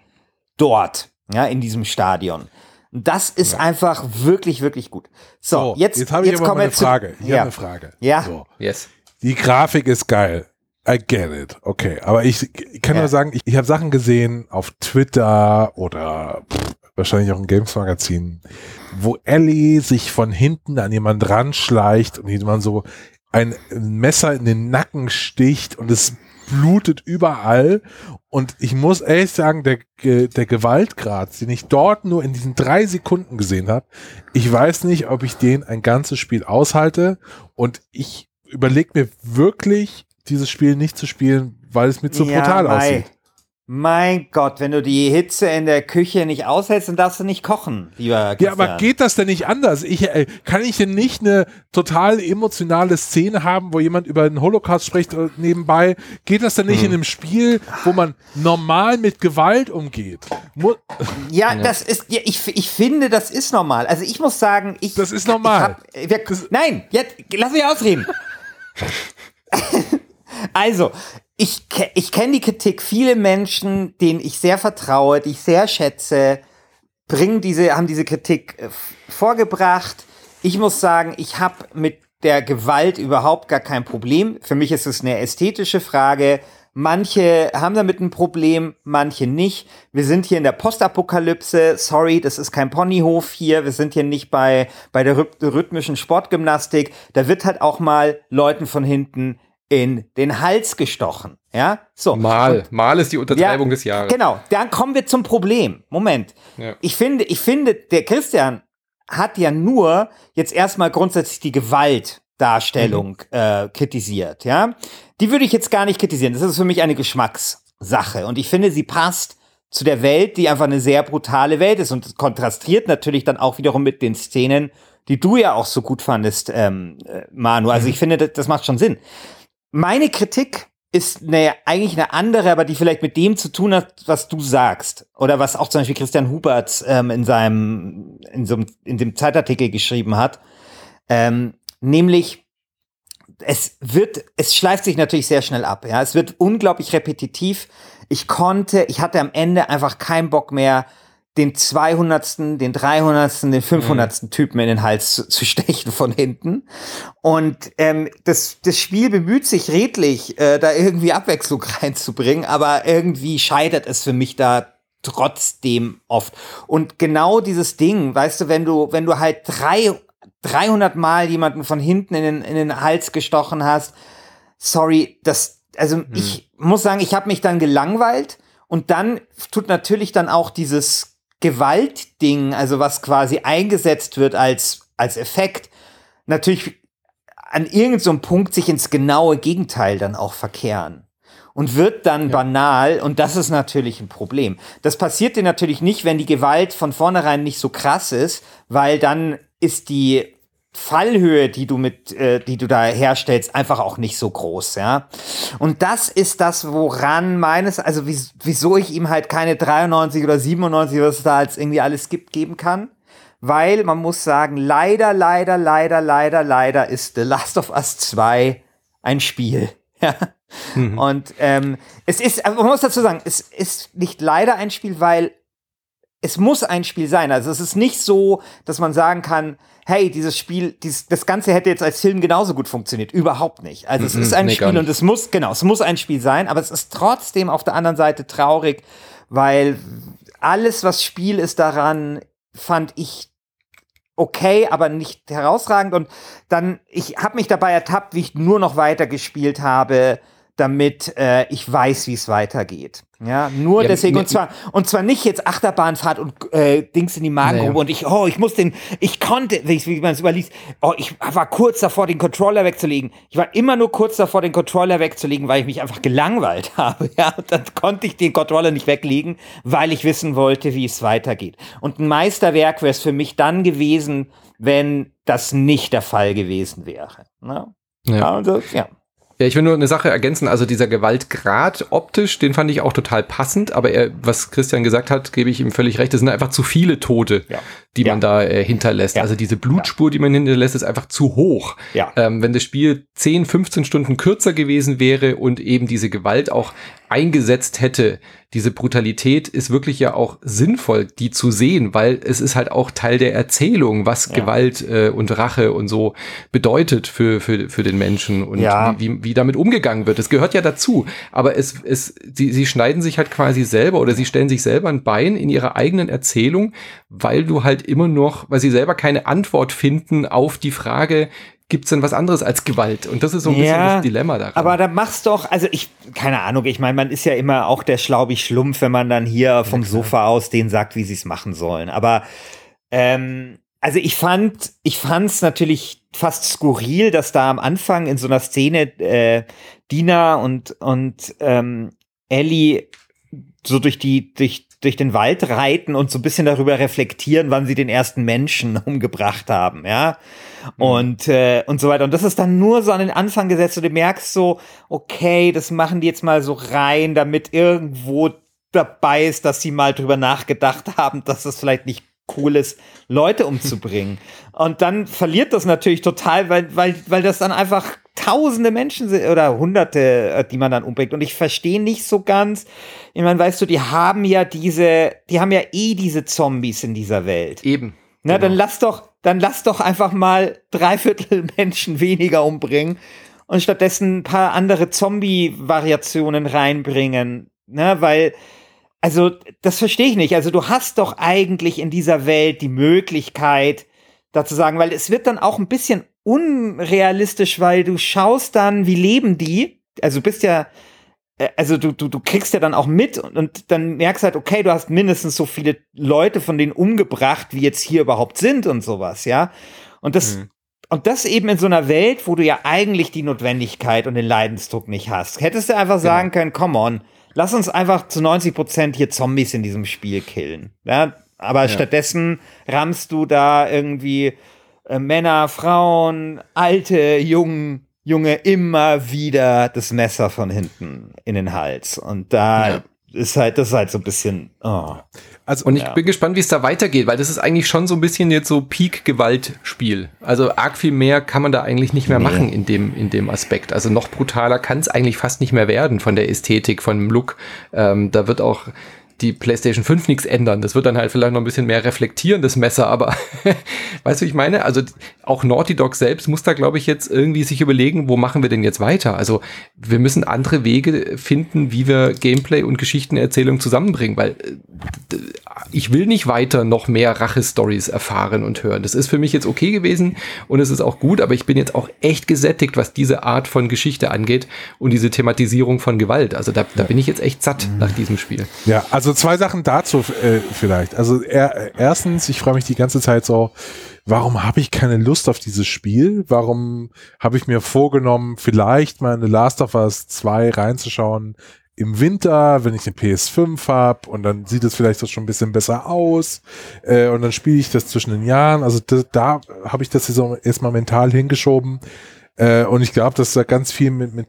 Speaker 3: dort, ja, in diesem Stadion. Das ist ja. einfach wirklich, wirklich gut. So, so jetzt,
Speaker 2: jetzt habe ich aber eine Frage. Ich ja. habe eine Frage.
Speaker 3: Ja.
Speaker 2: So. Yes. Die Grafik ist geil. I get it. Okay. Aber ich, ich kann ja. nur sagen, ich, ich habe Sachen gesehen auf Twitter oder pff, wahrscheinlich auch im Games Magazin, wo Ellie sich von hinten an jemand ranschleicht und jemand so ein Messer in den Nacken sticht und es blutet überall. Und ich muss ehrlich sagen, der, der Gewaltgrad, den ich dort nur in diesen drei Sekunden gesehen habe, ich weiß nicht, ob ich den ein ganzes Spiel aushalte. Und ich überlege mir wirklich, dieses Spiel nicht zu spielen, weil es mir zu ja, brutal mei. aussieht.
Speaker 3: Mein Gott, wenn du die Hitze in der Küche nicht aushältst, dann darfst du nicht kochen, lieber
Speaker 2: Christian. Ja, aber geht das denn nicht anders? Ich, äh, kann ich denn nicht eine total emotionale Szene haben, wo jemand über den Holocaust spricht äh, nebenbei? Geht das denn nicht hm. in einem Spiel, wo man normal mit Gewalt umgeht? Mu
Speaker 3: ja, das ist, ja, ich, ich finde, das ist normal. Also ich muss sagen, ich.
Speaker 2: Das ist normal.
Speaker 3: Ich hab, wir, das nein, jetzt, lass mich ausreden. Also, ich, ich kenne die Kritik. Viele Menschen, denen ich sehr vertraue, die ich sehr schätze, bringen diese, haben diese Kritik äh, vorgebracht. Ich muss sagen, ich habe mit der Gewalt überhaupt gar kein Problem. Für mich ist es eine ästhetische Frage. Manche haben damit ein Problem, manche nicht. Wir sind hier in der Postapokalypse. Sorry, das ist kein Ponyhof hier. Wir sind hier nicht bei, bei der rhythmischen Sportgymnastik. Da wird halt auch mal Leuten von hinten in den Hals gestochen. Ja, so.
Speaker 1: Mal, mal ist die Untertreibung
Speaker 3: Ja,
Speaker 1: des Jahres.
Speaker 3: Genau, dann kommen wir zum Problem. Moment.
Speaker 1: Ja.
Speaker 3: Ich finde, ich finde, der Christian hat ja nur jetzt erstmal grundsätzlich die Gewaltdarstellung
Speaker 1: Mhm.
Speaker 3: äh, kritisiert, ja. Die würde ich jetzt gar nicht kritisieren. Das ist für mich eine Geschmackssache. Und ich finde, sie passt zu der Welt, die einfach eine sehr brutale Welt ist und kontrastiert natürlich dann auch wiederum mit den Szenen, die du ja auch so gut fandest, ähm, äh, Manu. Also ich finde, das, das macht schon Sinn. Meine Kritik ist ne, eigentlich eine andere, aber die vielleicht mit dem zu tun hat, was du sagst. Oder was auch zum Beispiel Christian Hubert ähm, in seinem, in, so einem, in dem Zeitartikel geschrieben hat. Ähm, nämlich, es wird, es schleift sich natürlich sehr schnell ab. Ja, es wird unglaublich repetitiv. Ich konnte, ich hatte am Ende einfach keinen Bock mehr, den 200., den 300., den 500. Typen in den Hals zu, zu stechen von hinten. Und ähm, das, das Spiel bemüht sich redlich, äh, da irgendwie Abwechslung reinzubringen, aber irgendwie scheitert es für mich da trotzdem oft. Und genau dieses Ding, weißt du, wenn du, wenn du halt drei, 300 Mal jemanden von hinten in den, in den Hals gestochen hast, sorry, das, also ich muss sagen, ich habe mich dann gelangweilt und dann tut natürlich dann auch dieses Gewaltding, also was quasi eingesetzt wird als, als Effekt, natürlich an irgendeinem so Punkt sich ins genaue Gegenteil dann auch verkehren. Und wird dann banal und das ist natürlich ein Problem. Das passiert dir natürlich nicht, wenn die Gewalt von vornherein nicht so krass ist, weil dann ist die Fallhöhe, die du mit, äh, die du da herstellst, einfach auch nicht so groß, ja. Und das ist das, woran meines, also wie, wieso ich ihm halt keine 93 oder 97, was es da als irgendwie alles gibt, geben kann. Weil man muss sagen, leider, leider, leider, leider, leider ist The Last of Us 2 ein Spiel. Ja. Und ähm, es ist, man muss dazu sagen, es ist nicht leider ein Spiel, weil es muss ein Spiel sein. Also es ist nicht so, dass man sagen kann, hey, dieses Spiel, dieses, das Ganze hätte jetzt als Film genauso gut funktioniert. Überhaupt nicht. Also es
Speaker 1: Mhm,
Speaker 3: ist ein
Speaker 1: nee,
Speaker 3: Spiel und es muss, genau, es muss ein Spiel sein, aber es ist trotzdem auf der anderen Seite traurig, weil alles, was Spiel ist daran, fand ich okay, aber nicht herausragend. Und dann, ich habe mich dabei ertappt, wie ich nur noch weiter gespielt habe, damit äh, ich weiß, wie es weitergeht. Ja, nur
Speaker 1: Ja,
Speaker 3: deswegen.
Speaker 1: ne-
Speaker 3: Und zwar, und zwar nicht jetzt Achterbahnfahrt und äh, Dings in die Magengrube
Speaker 1: Naja.
Speaker 3: und ich, oh, ich muss den, ich konnte, wie, man es überliest, oh, ich war kurz davor, den Controller wegzulegen. Ich war immer nur kurz davor, den Controller wegzulegen, weil ich mich einfach gelangweilt habe. Ja, und dann konnte ich den Controller nicht weglegen, weil ich wissen wollte, wie es weitergeht. Und ein Meisterwerk wäre es für mich dann gewesen, wenn das nicht der Fall gewesen wäre. Ne?
Speaker 1: Ja.
Speaker 3: Also, ja.
Speaker 1: Ja, ich will nur eine Sache ergänzen. Also dieser Gewaltgrad optisch, den fand ich auch total passend. Aber er, was Christian gesagt hat, gebe ich ihm völlig recht. Es sind einfach zu viele Tote,
Speaker 3: Ja.
Speaker 1: Die
Speaker 3: Ja.
Speaker 1: man da äh, hinterlässt.
Speaker 3: Ja.
Speaker 1: Also diese Blutspur, die man hinterlässt, ist einfach zu hoch.
Speaker 3: Ja.
Speaker 1: Ähm, wenn das Spiel 10, 15 Stunden kürzer gewesen wäre und eben diese Gewalt auch eingesetzt hätte, diese Brutalität ist wirklich ja auch sinnvoll, die zu sehen, weil es ist halt auch Teil der Erzählung, was
Speaker 3: Ja.
Speaker 1: Gewalt äh, und Rache und so bedeutet für, für, für den Menschen und
Speaker 3: Ja.
Speaker 1: wie, wie, wie damit umgegangen wird. Es gehört ja dazu, aber es, es, sie, sie schneiden sich halt quasi selber oder sie stellen sich selber ein Bein in ihrer eigenen Erzählung, weil du halt immer noch, weil sie selber keine Antwort finden auf die Frage, gibt's denn was anderes als Gewalt? Und das ist so ein bisschen
Speaker 3: Ja,
Speaker 1: das Dilemma daran.
Speaker 3: Aber da machst doch, also ich, keine Ahnung, ich meine, man ist ja immer auch der schlaubig Schlumpf, wenn man dann hier vom Sofa aus denen sagt, wie sie es machen sollen. Aber ähm, also ich fand, ich fand's natürlich fast skurril, dass da am Anfang in so einer Szene äh, Dina und und ähm, Ellie so durch die durch durch den Wald reiten und so ein bisschen darüber reflektieren, wann sie den ersten Menschen umgebracht haben, ja. Und, äh, und so weiter. Und das ist dann nur so an den Anfang gesetzt und du merkst so, okay, das machen die jetzt mal so rein, damit irgendwo dabei ist, dass sie mal drüber nachgedacht haben, dass es vielleicht nicht cool ist, Leute umzubringen. und dann verliert das natürlich total, weil, weil, weil das dann einfach tausende Menschen sind oder hunderte, äh, die man dann umbringt. Und ich verstehe nicht so ganz, ich meine, weißt du, die haben ja diese, die haben ja eh diese Zombies in dieser Welt.
Speaker 1: eben.
Speaker 3: Na,
Speaker 1: Genau.
Speaker 3: dann lass doch, dann lass doch einfach mal drei Viertel Menschen weniger umbringen und stattdessen ein paar andere Zombie-Variationen reinbringen. Ne, weil, also, das verstehe ich nicht. Also, du hast doch eigentlich in dieser Welt die Möglichkeit, da zu sagen, weil es wird dann auch ein bisschen unrealistisch, weil du schaust dann, wie leben die? Also du bist ja, äh, also du, du, du kriegst ja dann auch mit und, und dann merkst halt, okay, du hast mindestens so viele Leute von denen umgebracht, wie jetzt hier überhaupt sind und sowas, ja. Und das, mhm. und das eben in so einer Welt, wo du ja eigentlich die Notwendigkeit und den Leidensdruck nicht hast. Hättest du einfach genau. sagen können, come on, lass uns einfach zu 90 Prozent hier Zombies in diesem Spiel killen. Ja, aber ja. stattdessen rammst du da irgendwie äh, Männer, Frauen, alte, jungen, Junge immer wieder das Messer von hinten in den Hals. Und da ja. Ist halt, das ist halt so ein bisschen. Oh.
Speaker 1: Also, und ich ja. bin gespannt, wie es da weitergeht, weil das ist eigentlich schon so ein bisschen jetzt so Peak-Gewalt-Spiel. Also arg viel mehr kann man da eigentlich nicht mehr nee. machen in dem, in dem Aspekt. Also noch brutaler kann es eigentlich fast nicht mehr werden von der Ästhetik, von dem Look. Ähm, da wird auch die PlayStation 5 nichts ändern. Das wird dann halt vielleicht noch ein bisschen mehr reflektieren, das Messer, aber weißt du, ich meine? Also auch Naughty Dog selbst muss da, glaube ich, jetzt irgendwie sich überlegen, wo machen wir denn jetzt weiter? Also wir müssen andere Wege finden, wie wir Gameplay und Geschichtenerzählung zusammenbringen, weil äh, ich will nicht weiter noch mehr Rache-Stories erfahren und hören. Das ist für mich jetzt okay gewesen und es ist auch gut, aber ich bin jetzt auch echt gesättigt, was diese Art von Geschichte angeht und diese Thematisierung von Gewalt. Also da, da bin ich jetzt echt satt nach diesem Spiel.
Speaker 2: Ja, also also zwei Sachen dazu äh, vielleicht. Also er, erstens, ich frage mich die ganze Zeit so, warum habe ich keine Lust auf dieses Spiel? Warum habe ich mir vorgenommen, vielleicht mal eine Last of Us 2 reinzuschauen im Winter, wenn ich eine PS5 habe und dann sieht es vielleicht auch schon ein bisschen besser aus äh, und dann spiele ich das zwischen den Jahren. Also da, da habe ich das jetzt erstmal mental hingeschoben. Äh, und ich glaube, dass da ganz viel mit, mit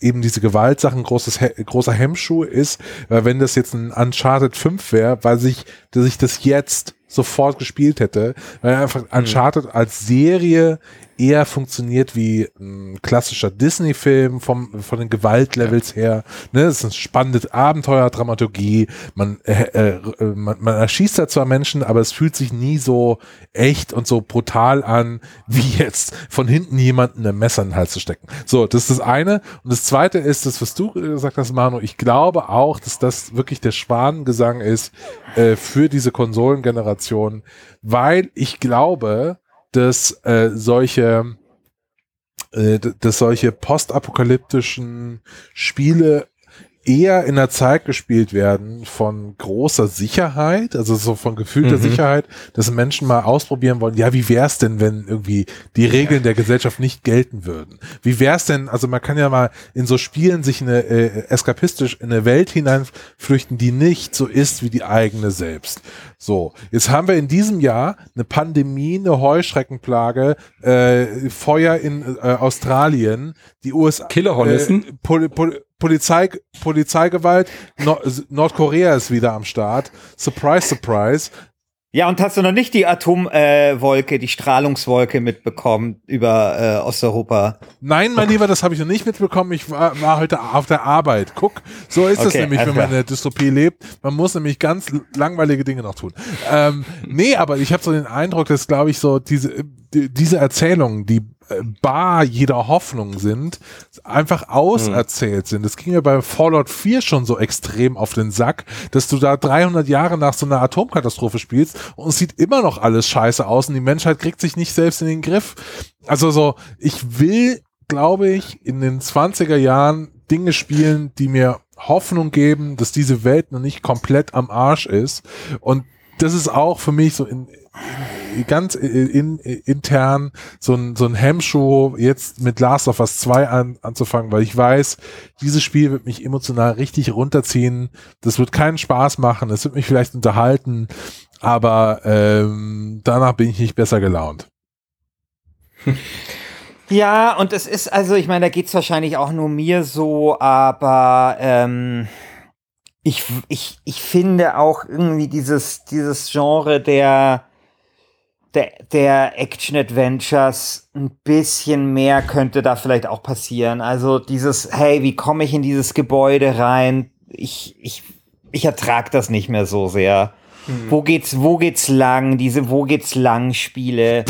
Speaker 2: eben diese Gewaltsachen großes, großer Hemmschuh ist, weil wenn das jetzt ein Uncharted 5 wäre, weil sich, dass ich das jetzt sofort gespielt hätte, weil einfach mhm. Uncharted als Serie eher funktioniert wie ein klassischer Disney-Film vom von den Gewaltlevels her. Ne, es ist eine spannende Abenteuer-Dramaturgie. Man, äh, äh, man, man erschießt da zwar Menschen, aber es fühlt sich nie so echt und so brutal an, wie jetzt von hinten jemanden ein Messer in den Hals zu stecken. So, das ist das eine. Und das zweite ist, das, was du gesagt hast, Manu, ich glaube auch, dass das wirklich der Schwanengesang ist äh, für diese Konsolengeneration, weil ich glaube, dass äh, solche äh, dass solche postapokalyptischen Spiele eher in der Zeit gespielt werden von großer Sicherheit, also so von gefühlter mhm. Sicherheit, dass Menschen mal ausprobieren wollen, ja, wie wär's denn, wenn irgendwie die Regeln der Gesellschaft nicht gelten würden? Wie wär's denn, also man kann ja mal in so Spielen sich eine äh, eskapistisch in eine Welt hineinflüchten, die nicht so ist wie die eigene selbst. So, jetzt haben wir in diesem Jahr eine Pandemie, eine Heuschreckenplage, äh, Feuer in äh, Australien, die USA
Speaker 1: Killerhornissen,
Speaker 2: äh, Pol Pol Polizei, Polizeigewalt, no Nordkorea ist wieder am Start. Surprise, surprise.
Speaker 3: Ja, und hast du noch nicht die Atomwolke, äh, die Strahlungswolke mitbekommen über äh, Osteuropa?
Speaker 2: Nein, mein Lieber, das habe ich noch nicht mitbekommen. Ich war, war heute auf der Arbeit. Guck, so ist es okay, nämlich, wenn man in der Dystopie lebt. Man muss nämlich ganz langweilige Dinge noch tun. Ähm, nee, aber ich habe so den Eindruck, dass, glaube ich, so diese, die, diese Erzählungen, die bar jeder Hoffnung sind, einfach auserzählt sind. Das ging mir bei Fallout 4 schon so extrem auf den Sack, dass du da 300 Jahre nach so einer Atomkatastrophe spielst und es sieht immer noch alles scheiße aus und die Menschheit kriegt sich nicht selbst in den Griff. Also so, ich will, glaube ich, in den 20er Jahren Dinge spielen, die mir Hoffnung geben, dass diese Welt noch nicht komplett am Arsch ist und das ist auch für mich so in, ganz in, in, intern so ein, so ein Hemmschuh, jetzt mit Last of Us 2 an, anzufangen, weil ich weiß, dieses Spiel wird mich emotional richtig runterziehen. Das wird keinen Spaß machen, es wird mich vielleicht unterhalten, aber ähm, danach bin ich nicht besser gelaunt.
Speaker 3: Ja, und es ist, also ich meine, da geht's wahrscheinlich auch nur mir so, aber ähm, ich, ich, ich finde auch irgendwie dieses, dieses Genre der der, der Action-Adventures ein bisschen mehr könnte da vielleicht auch passieren. Also dieses, hey, wie komme ich in dieses Gebäude rein? Ich, ich, ich ertrag das nicht mehr so sehr. Hm. Wo geht's, wo geht's lang? Diese Wo geht's lang Spiele.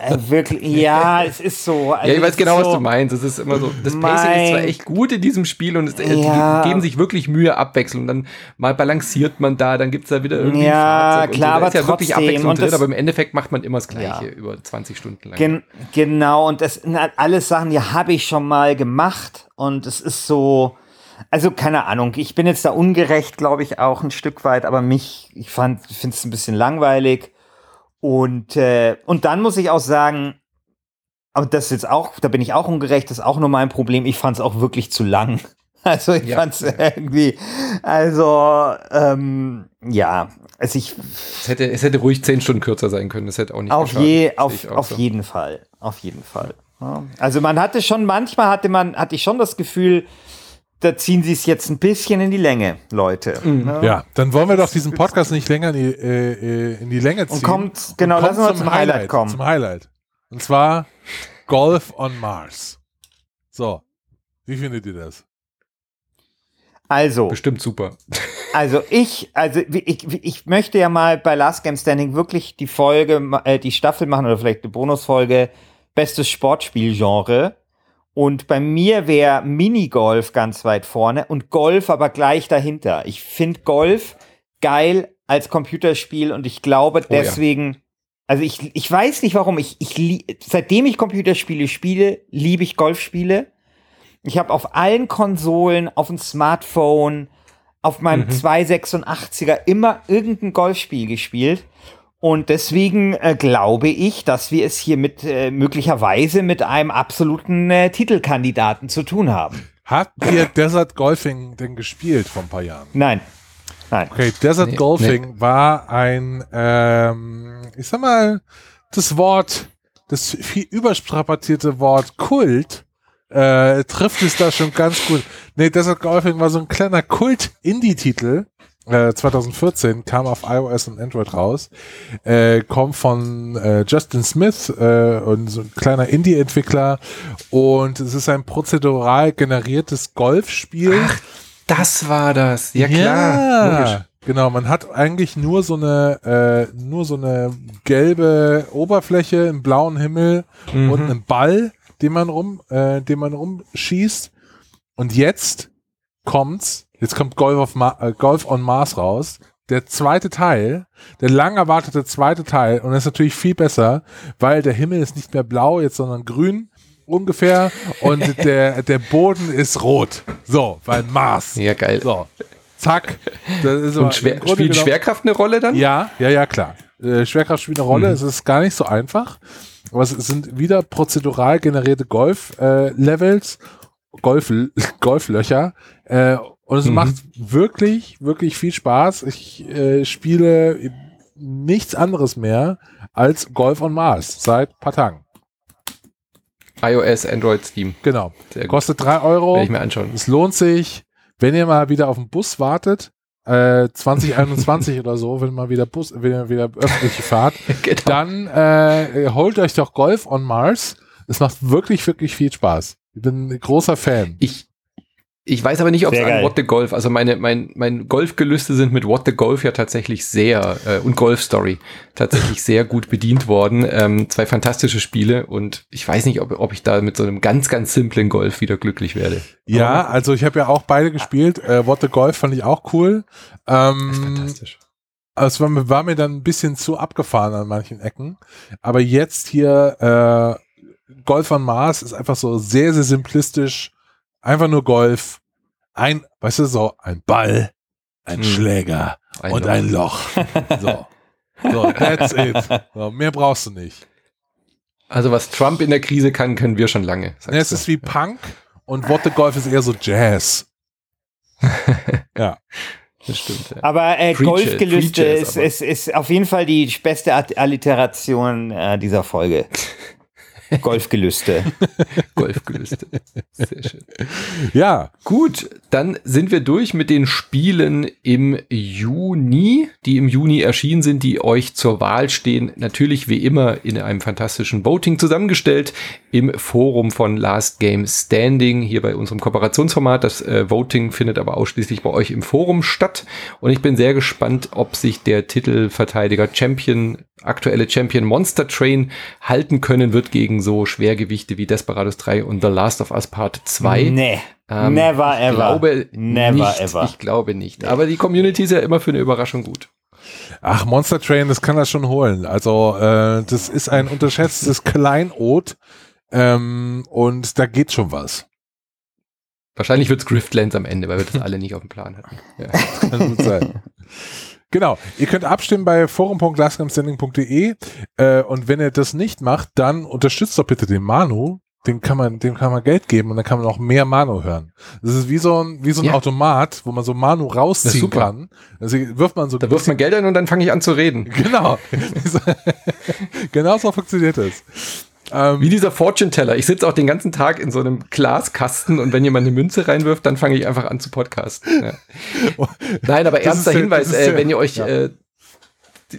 Speaker 3: Äh, wirklich, ja, es ist so. Also
Speaker 1: ja, ich weiß genau,
Speaker 3: so,
Speaker 1: was du meinst. Es ist immer so, das Pacing ist zwar echt gut in diesem Spiel und es, äh,
Speaker 3: Ja.
Speaker 1: die geben sich wirklich Mühe, Abwechslung. Und dann mal balanciert man da, dann gibt's da wieder irgendwie
Speaker 3: Ja, klar,
Speaker 1: so. Da
Speaker 3: aber
Speaker 1: ist ja wirklich
Speaker 3: trotzdem.
Speaker 1: Abwechslung
Speaker 3: Und
Speaker 1: drin, aber im Endeffekt macht man immer das Gleiche
Speaker 3: Ja.
Speaker 1: über 20 Stunden lang.
Speaker 3: Gen genau, und das sind halt alles Sachen, die habe ich schon mal gemacht. Und es ist so, also keine Ahnung, ich bin jetzt da ungerecht, glaube ich, auch ein Stück weit, aber mich, ich fand, finde es ein bisschen langweilig. Und, äh, und dann muss ich auch sagen, aber das ist jetzt auch, da bin ich auch ungerecht, das ist auch nur mein Problem. Ich fand es auch wirklich zu lang. Also ich
Speaker 1: Ja.
Speaker 3: fand es irgendwie, also ähm, ja, also ich
Speaker 1: Es hätte, es hätte ruhig 10 Stunden kürzer sein können. Das hätte auch nicht
Speaker 3: auf, je, auf, auf
Speaker 1: so.
Speaker 3: jeden Fall. Auf jeden Fall. Ja. Also man hatte schon, manchmal hatte man, hatte ich schon das Gefühl, da ziehen sie es jetzt ein bisschen in die Länge, Leute.
Speaker 1: Mhm.
Speaker 3: Ja.
Speaker 2: Ja, dann wollen wir doch diesen Podcast nicht länger in die, äh, äh, in die Länge ziehen.
Speaker 3: Und kommt, genau,
Speaker 2: kommt
Speaker 3: lassen wir zum Highlight kommen.
Speaker 2: Zum Highlight. Und zwar Golf on Mars. So, wie findet ihr das?
Speaker 3: Also,
Speaker 1: Bestimmt super.
Speaker 3: also ich, also ich, ich möchte ja mal bei Last Game Standing wirklich die Folge, äh, die Staffel machen oder vielleicht eine Bonusfolge, bestes Sportspielgenre. Und bei mir wäre Minigolf ganz weit vorne und Golf aber gleich dahinter. Ich finde Golf geil als Computerspiel und ich glaube
Speaker 1: Oh ja.
Speaker 3: deswegen, also ich, ich weiß nicht warum, ich, ich seitdem ich Computerspiele spiele, liebe ich Golfspiele. Ich habe auf allen Konsolen, auf dem Smartphone, auf meinem 286er immer irgendein Golfspiel gespielt. Und deswegen äh, glaube ich, dass wir es hier mit äh, möglicherweise mit einem absoluten äh, Titelkandidaten zu tun haben.
Speaker 2: Habt ihr Desert Golfing denn gespielt vor ein paar Jahren?
Speaker 3: Nein. Nein.
Speaker 2: Okay, Desert
Speaker 1: Nee,
Speaker 2: Golfing war ein, ähm, ich sag mal, das Wort, das viel überstrapazierte Wort Kult, äh, trifft es da schon ganz gut. Nee, Desert Golfing war so ein kleiner Kult-Indie-Titel. Äh, 2014 kam auf iOS und Android raus. Äh, kommt von äh, Justin Smith äh, und so ein kleiner Indie-Entwickler. Und es ist ein prozedural generiertes Golfspiel.
Speaker 1: Das war das. Ja, klar.
Speaker 2: Ja,
Speaker 1: Logisch.
Speaker 2: genau. Man hat eigentlich nur so eine, äh, nur so eine gelbe Oberfläche im blauen Himmel
Speaker 1: Mhm.
Speaker 2: und einen Ball, den man rum, äh, den man rumschießt. Und jetzt kommt's. Jetzt kommt Golf, äh, Golf on Mars raus. Der zweite Teil, der lang erwartete zweite Teil, und das ist natürlich viel besser, weil der Himmel ist nicht mehr blau jetzt, sondern grün ungefähr und der, der Boden ist rot. So, weil Mars.
Speaker 1: Ja, geil.
Speaker 2: So, zack. Das ist
Speaker 1: Und schwer, spielt
Speaker 2: genommen-
Speaker 1: Schwerkraft eine Rolle dann?
Speaker 2: Ja, ja, ja, klar. Äh, Schwerkraft spielt eine Rolle. Es ist gar nicht so einfach. Aber es sind wieder prozedural generierte Golf-Levels, Golf, Golflöcher. Äh, und es
Speaker 1: Mhm.
Speaker 2: macht wirklich, wirklich viel Spaß. Ich äh, spiele nichts anderes mehr als Golf on Mars seit ein paar Tagen.
Speaker 1: iOS, Android, Steam.
Speaker 2: Genau.
Speaker 1: Sehr.
Speaker 2: Kostet drei Euro.
Speaker 1: Werde ich mir anschauen.
Speaker 2: Es lohnt sich, wenn ihr mal wieder auf den Bus wartet, äh, 2021 oder so, wenn mal wieder Bus, wenn ihr wieder öffentliche fahrt,
Speaker 1: genau.
Speaker 2: dann äh, holt euch doch Golf on Mars. Es macht wirklich, wirklich viel Spaß. Ich bin ein großer Fan.
Speaker 1: Ich, ich weiß aber nicht, ob es an. What the Golf, also meine, mein, mein Golfgelüste sind mit What the Golf ja tatsächlich sehr, äh, und Golf Story tatsächlich sehr gut bedient worden. Ähm, zwei fantastische Spiele und ich weiß nicht, ob, ob ich da mit so einem ganz, ganz simplen Golf wieder glücklich werde.
Speaker 2: Ja, also ich habe ja auch beide gespielt. Äh, What the Golf fand ich auch cool.
Speaker 1: Ist
Speaker 2: Ähm,
Speaker 1: fantastisch.
Speaker 2: aber es war, mir- war mir dann ein bisschen zu abgefahren an manchen Ecken. Aber jetzt hier äh, Golf on Mars ist einfach so sehr, sehr simplistisch. Einfach nur Golf. Ein, weißt du, so ein Ball, ein
Speaker 1: Hm.
Speaker 2: Schläger
Speaker 1: Ein
Speaker 2: und
Speaker 1: Loch.
Speaker 2: ein Loch. So. So, that's it. So, mehr brauchst du nicht.
Speaker 1: Also was Trump in der Krise kann, können wir schon lange.
Speaker 2: Ja, es
Speaker 1: du.
Speaker 2: ist wie Punk und What the Golf ist eher so Jazz. ja.
Speaker 1: das stimmt. Ja.
Speaker 3: Aber äh, Golfgelüste ist, ist, ist auf jeden Fall die beste At- Alliteration äh, dieser Folge. Golfgelüste.
Speaker 1: Golfgelüste. Sehr schön.
Speaker 2: Ja,
Speaker 1: Gut, dann sind wir durch mit den Spielen im Juni, die im Juni erschienen sind, die euch zur Wahl stehen. Natürlich wie immer in einem fantastischen Voting zusammengestellt im Forum von Last Game Standing, hier bei unserem Kooperationsformat. Das äh, Voting findet aber ausschließlich bei euch im Forum statt. Und ich bin sehr gespannt, ob sich der Titelverteidiger Champion aktuelle Champion Monster Train halten können wird gegen so Schwergewichte wie Desperados 3 und The Last of Us Part 2.
Speaker 3: Nee. Ähm, never ever.
Speaker 1: Ich glaube never nicht, ever. Ich glaube nicht. Aber die Community ist ja immer für eine Überraschung gut.
Speaker 2: Ach, Monster Train, das kann das schon holen. Also, äh, das ist ein unterschätztes Kleinod. Ähm, und da geht schon was.
Speaker 1: Wahrscheinlich wird es Griftlands am Ende, weil wir das alle nicht auf dem Plan hatten. Ja. kann gut sein.
Speaker 2: Genau. Ihr könnt abstimmen bei forum.lastgamestanding.de äh, und wenn ihr das nicht macht, dann unterstützt doch bitte den Manu. Den kann man, dem kann man Geld geben und dann kann man auch mehr Manu hören. Das ist wie so ein, wie so ein ja. Automat, wo man so Manu rausziehen kann. Also wirft man so.
Speaker 1: Da wirft man Geld ein und dann fange ich an zu reden.
Speaker 2: Genau. genau so funktioniert es.
Speaker 1: Ähm, Wie dieser Fortune-Teller. Ich sitze auch den ganzen Tag in so einem Glaskasten und wenn jemand eine Münze reinwirft, dann fange ich einfach an zu podcasten. Ja. Nein, aber ernster Hinweis, äh, wenn ihr euch ja. äh,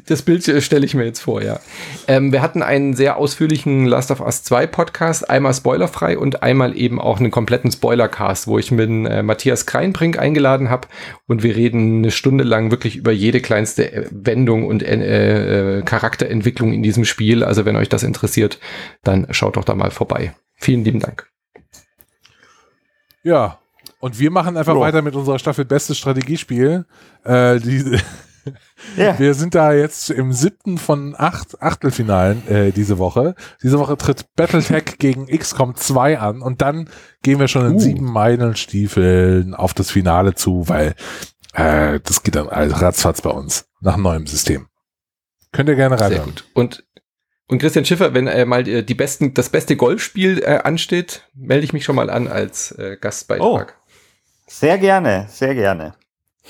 Speaker 1: das Bild stelle ich mir jetzt vor, ja. Ähm, wir hatten einen sehr ausführlichen Last of Us 2 Podcast, einmal spoilerfrei und einmal eben auch einen kompletten Spoilercast, wo ich mit äh, Matthias Kreinbrink eingeladen habe und wir reden eine Stunde lang wirklich über jede kleinste äh, Wendung und äh, äh, Charakterentwicklung in diesem Spiel. Also wenn euch das interessiert, dann schaut doch da mal vorbei. Vielen lieben Dank.
Speaker 2: Ja, und wir machen einfach oh. weiter mit unserer Staffel Bestes Strategiespiel. Äh, die, ja. Wir sind da jetzt im siebten von acht Achtelfinalen äh, diese Woche. Diese Woche tritt Battletech gegen XCOM 2 an und dann gehen wir schon in uh. sieben Meilenstiefeln auf das Finale zu, weil äh, das geht dann also ratzfatz bei uns nach neuem System. Könnt ihr gerne rein. Sehr gut.
Speaker 1: Und und Christian Schiffer, wenn äh, mal die besten, das beste Golfspiel äh, ansteht, melde ich mich schon mal an als äh, Gastbeitrag. Oh,
Speaker 3: sehr gerne, sehr gerne.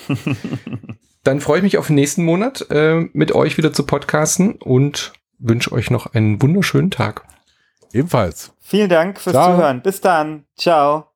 Speaker 1: Dann freue ich mich auf den nächsten Monat äh, mit euch wieder zu podcasten und wünsche euch noch einen wunderschönen Tag.
Speaker 2: Ebenfalls.
Speaker 3: Vielen Dank fürs Ciao. Zuhören. Bis dann. Ciao.